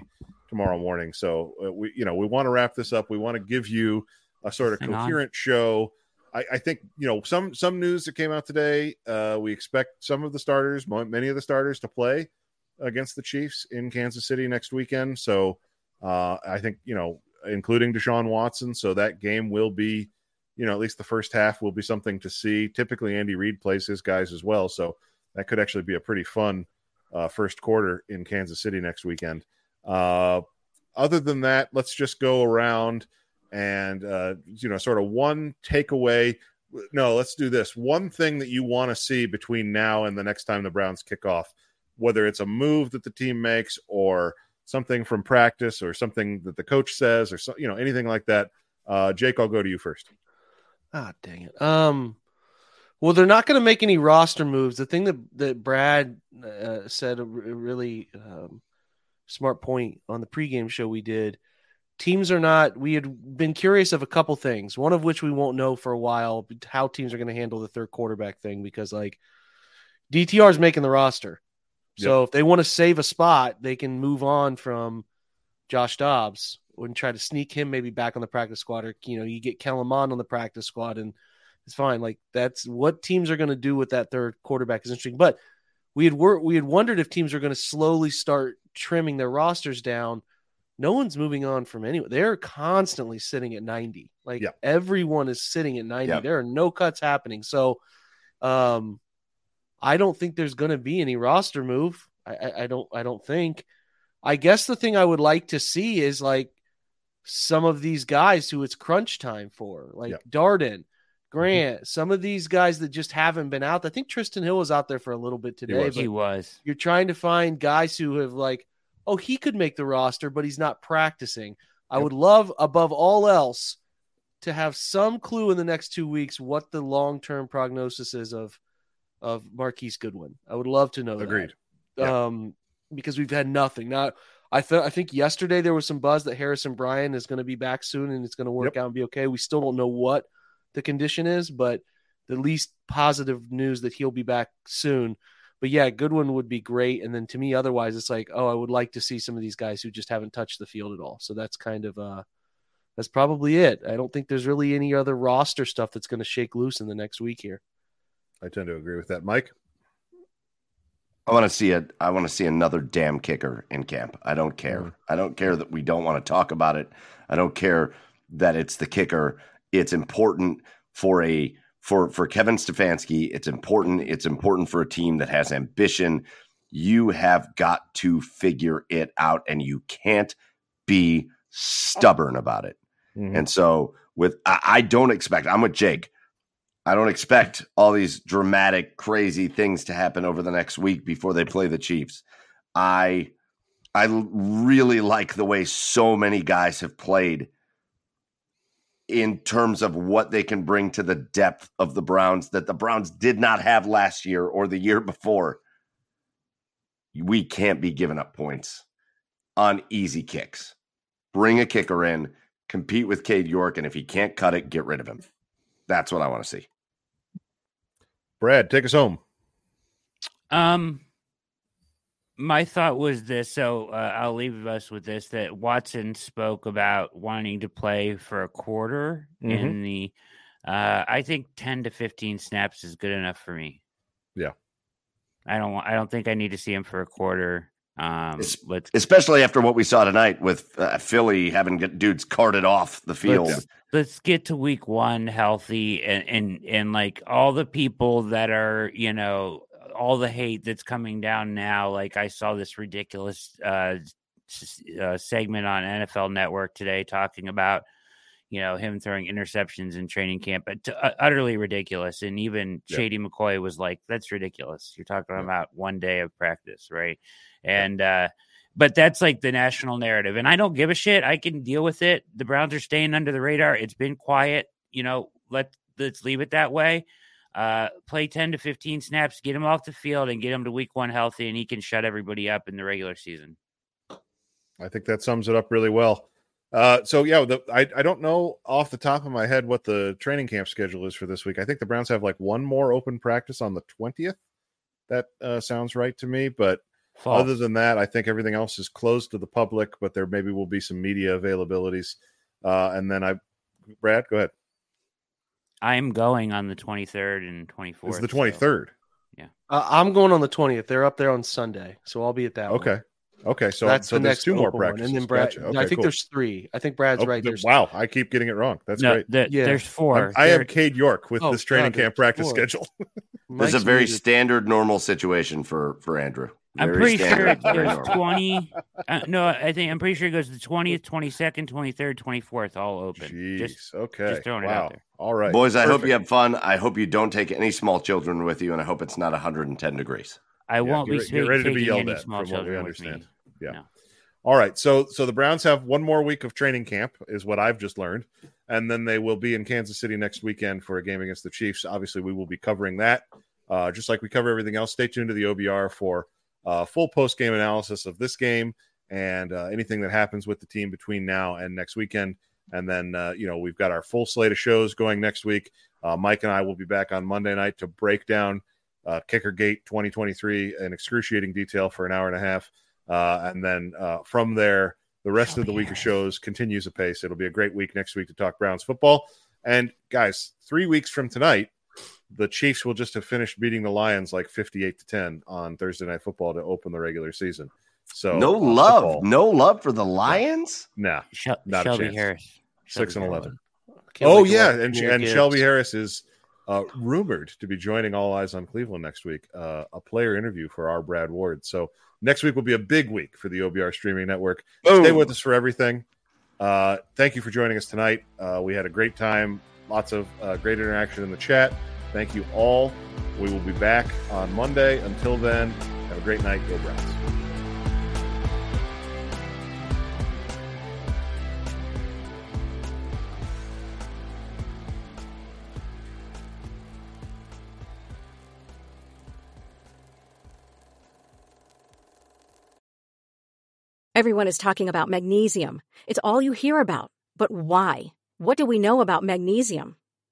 Speaker 3: tomorrow morning. So uh, we, you know, we want to wrap this up. We want to give you a sort of
Speaker 4: Hang on.
Speaker 3: coherent show. I, I think you know some some news that came out today. Uh, we expect some of the starters, many of the starters, to play against the Chiefs in Kansas City next weekend. So uh, I think you know, including Deshaun Watson. So that game will be, you know, at least the first half will be something to see. Typically, Andy Reid plays his guys as well, so that could actually be a pretty fun uh, first quarter in Kansas City next weekend. Uh, other than that, let's just go around and uh, you know, sort of one takeaway. no, let's do this. One thing that you want to see between now and the next time the Browns kick off, whether it's a move that the team makes or something from practice or something that the coach says or so, you know anything like that. Uh, Jake, I'll go to you first.
Speaker 2: Ah, dang it. Um, well, they're not going to make any roster moves. The thing that that Brad uh, said a really um, smart point on the pregame show we did. Teams are not. We had been curious of a couple things. One of which we won't know for a while how teams are going to handle the third quarterback thing because like DTR is making the roster. So if they want to save a spot, they can move on from Josh Dobbs and try to sneak him maybe back on the practice squad, or you know, you get Kellen on the practice squad, and it's fine. Like that's what teams are going to do with that third quarterback is interesting. But we had wor- we had wondered if teams are going to slowly start trimming their rosters down. No one's moving on from anyone. They're constantly sitting at 90. Like everyone is sitting at 90.
Speaker 5: Yeah.
Speaker 2: There are no cuts happening. So um I don't think there's going to be any roster move. I, I, I don't. I don't think. I guess the thing I would like to see is like some of these guys who it's crunch time for, like
Speaker 3: Yep.
Speaker 2: Darden, mm-hmm. Grant, some of these guys that just haven't been out. I think Trysten Hill was out there for a little bit today.
Speaker 3: was.
Speaker 2: but
Speaker 4: He was.
Speaker 2: you're trying to find guys who have like, oh, he could make the roster, but he's not practicing. I would love above all else to have some clue in the next two weeks what the long term prognosis is of of Marquise Goodwin. I would love to know. that.
Speaker 3: Agreed. Yeah.
Speaker 2: Um, because we've had nothing. Now, I thought I think yesterday there was some buzz that Harrison Bryant is going to be back soon and it's going to work
Speaker 3: Yep.
Speaker 2: out and be okay. We still don't know what the condition is, but the least positive news that he'll be back soon. But yeah, Goodwin would be great. And then to me, otherwise, it's like, oh, I would like to see some of these guys who just haven't touched the field at all. So that's kind of uh that's probably it. I don't think there's really any other roster stuff that's going to shake loose in the next week here.
Speaker 3: I tend to agree with that, Mike.
Speaker 5: I want to see it. I want to see another damn kicker in camp. I don't care.
Speaker 3: Mm.
Speaker 5: I don't care that we don't want to talk about it. I don't care that it's the kicker. It's important for a for for Kevin Stefanski. It's important. It's important for a team that has ambition. You have got to figure it out, and you can't be stubborn about it.
Speaker 3: Mhm.
Speaker 5: And so, with I, I don't expect. I'm with Jake. I don't expect all these dramatic, crazy things to happen over the next week before they play the Chiefs. I I really like the way so many guys have played in terms of what they can bring to the depth of the Browns that the Browns did not have last year or the year before. We can't be giving up points on easy kicks. Bring a kicker in, compete with Cade York, and if he can't cut it, get rid of him. That's what I want to see.
Speaker 3: Brad, take us home.
Speaker 4: Um, my thought was this. So uh, I'll leave us with this: that Watson spoke about wanting to play for a quarter
Speaker 3: Mhm.
Speaker 4: in the. Uh, I think ten to fifteen snaps is good enough for me.
Speaker 3: Yeah.
Speaker 4: I don't. I don't think I need to see him for a quarter. Um,
Speaker 5: Especially after what we saw tonight with uh, Philly having get dudes carted off the field.
Speaker 4: let's, let's get to week one healthy and, and and like all the people that are you know all the hate that's coming down now like i saw this ridiculous uh, uh segment on nfl network today talking about you know him throwing interceptions in training camp but t- uh, utterly ridiculous and even
Speaker 3: Yeah.
Speaker 4: shady mccoy was like that's ridiculous you're talking
Speaker 3: Yeah.
Speaker 4: about one day of practice right and uh but that's like the national narrative and i don't give a shit i can deal with it the browns are staying under the radar it's been quiet you know let let's leave it that way uh play 10 to 15 snaps get him off the field and get him to week one healthy and he can shut everybody up in the regular season
Speaker 3: I think that sums it up really well. Uh, so yeah, the, I I don't know off the top of my head what the training camp schedule is for this week. I think the Browns have like one more open practice on the twentieth. That uh, sounds right to me. But
Speaker 4: False.
Speaker 3: other than that, I think everything else is closed to the public. But there maybe will be some media availabilities. Uh, and then I, Brad, go ahead.
Speaker 4: i'm going on the 23rd and 24th
Speaker 3: It's the
Speaker 4: so-
Speaker 3: twenty third.
Speaker 2: Uh, I'm going on the 20th. They're up there on Sunday, so I'll be at that. one.
Speaker 3: Okay. Okay. So
Speaker 2: that's
Speaker 3: so
Speaker 2: the
Speaker 3: there's
Speaker 2: next
Speaker 3: two more
Speaker 2: open one.
Speaker 3: practices.
Speaker 2: and then Brad.
Speaker 3: Gotcha.
Speaker 2: I think
Speaker 3: cool.
Speaker 2: there's three. I think Brad's
Speaker 3: Oh,
Speaker 2: right.
Speaker 3: th-
Speaker 2: There's
Speaker 3: wow, I keep getting it wrong. That's
Speaker 4: no,
Speaker 3: great.
Speaker 4: the-
Speaker 2: Yeah.
Speaker 4: there's
Speaker 3: I'm-
Speaker 4: four
Speaker 3: I am
Speaker 2: There-
Speaker 3: Cade York with
Speaker 2: Oh,
Speaker 3: this training
Speaker 2: God,
Speaker 3: camp practice
Speaker 2: four.
Speaker 3: schedule.
Speaker 5: This is a very standard, normal situation for for Andrew.
Speaker 4: I'm
Speaker 5: Very
Speaker 4: pretty sure
Speaker 5: standard,
Speaker 4: it
Speaker 5: very
Speaker 4: goes 20. Uh, no, I think I'm pretty sure it goes the 20th, 22nd, 23rd, 24th, all open.
Speaker 3: Jeez.
Speaker 4: Just
Speaker 3: okay.
Speaker 4: just throwing it
Speaker 3: wow.
Speaker 4: out there.
Speaker 3: All right.
Speaker 5: Boys, I hope you have fun. I hope you don't take any small children with you, and I hope it's not 110 degrees.
Speaker 4: I
Speaker 3: Yeah,
Speaker 4: won't
Speaker 3: get,
Speaker 4: be
Speaker 3: get ready to be
Speaker 4: taking
Speaker 3: yelled
Speaker 4: any
Speaker 3: at
Speaker 4: small
Speaker 3: from what we understand. Yeah.
Speaker 4: No.
Speaker 3: All right. So so the Browns have one more week of training camp, is what I've just learned. And then they will be in Kansas City next weekend for a game against the Chiefs. Obviously, we will be covering that. Uh, just like we cover everything else. Stay tuned to the OBR for uh, full post game analysis of this game and uh, anything that happens with the team between now and next weekend. And then, uh, you know, we've got our full slate of shows going next week. Uh, Mike and I will be back on Monday night to break down uh, Kicker Gate 2023 in excruciating detail for an hour and a half. Uh, and then uh, from there, the rest of the week of shows continues apace. It'll be a great week next week to talk Browns football. And guys, three weeks from tonight, the Chiefs will just have finished beating the Lions like 58 to 10 on Thursday Night Football to open the regular season. So
Speaker 5: no
Speaker 3: uh,
Speaker 5: love,
Speaker 3: football-
Speaker 5: no love for the Lions.
Speaker 3: Nah,
Speaker 4: Shel-
Speaker 3: Not a chance.
Speaker 4: Harris.
Speaker 3: six and 11.
Speaker 2: Can't
Speaker 3: Oh yeah, and, and Shelby Harris is uh, rumored to be joining All Eyes on Cleveland next week. Uh, a player interview for our Brad Ward. So next week will be a big week for the OBR streaming network. Stay with us for everything. Uh, thank you for joining us tonight. Uh, we had a great time. Lots of uh, great interaction in the chat. Thank you all. We will be back on Monday. Until then, have a great night. Go Browns.
Speaker 6: Everyone is talking about magnesium. It's all you hear about. But why? What do we know about magnesium?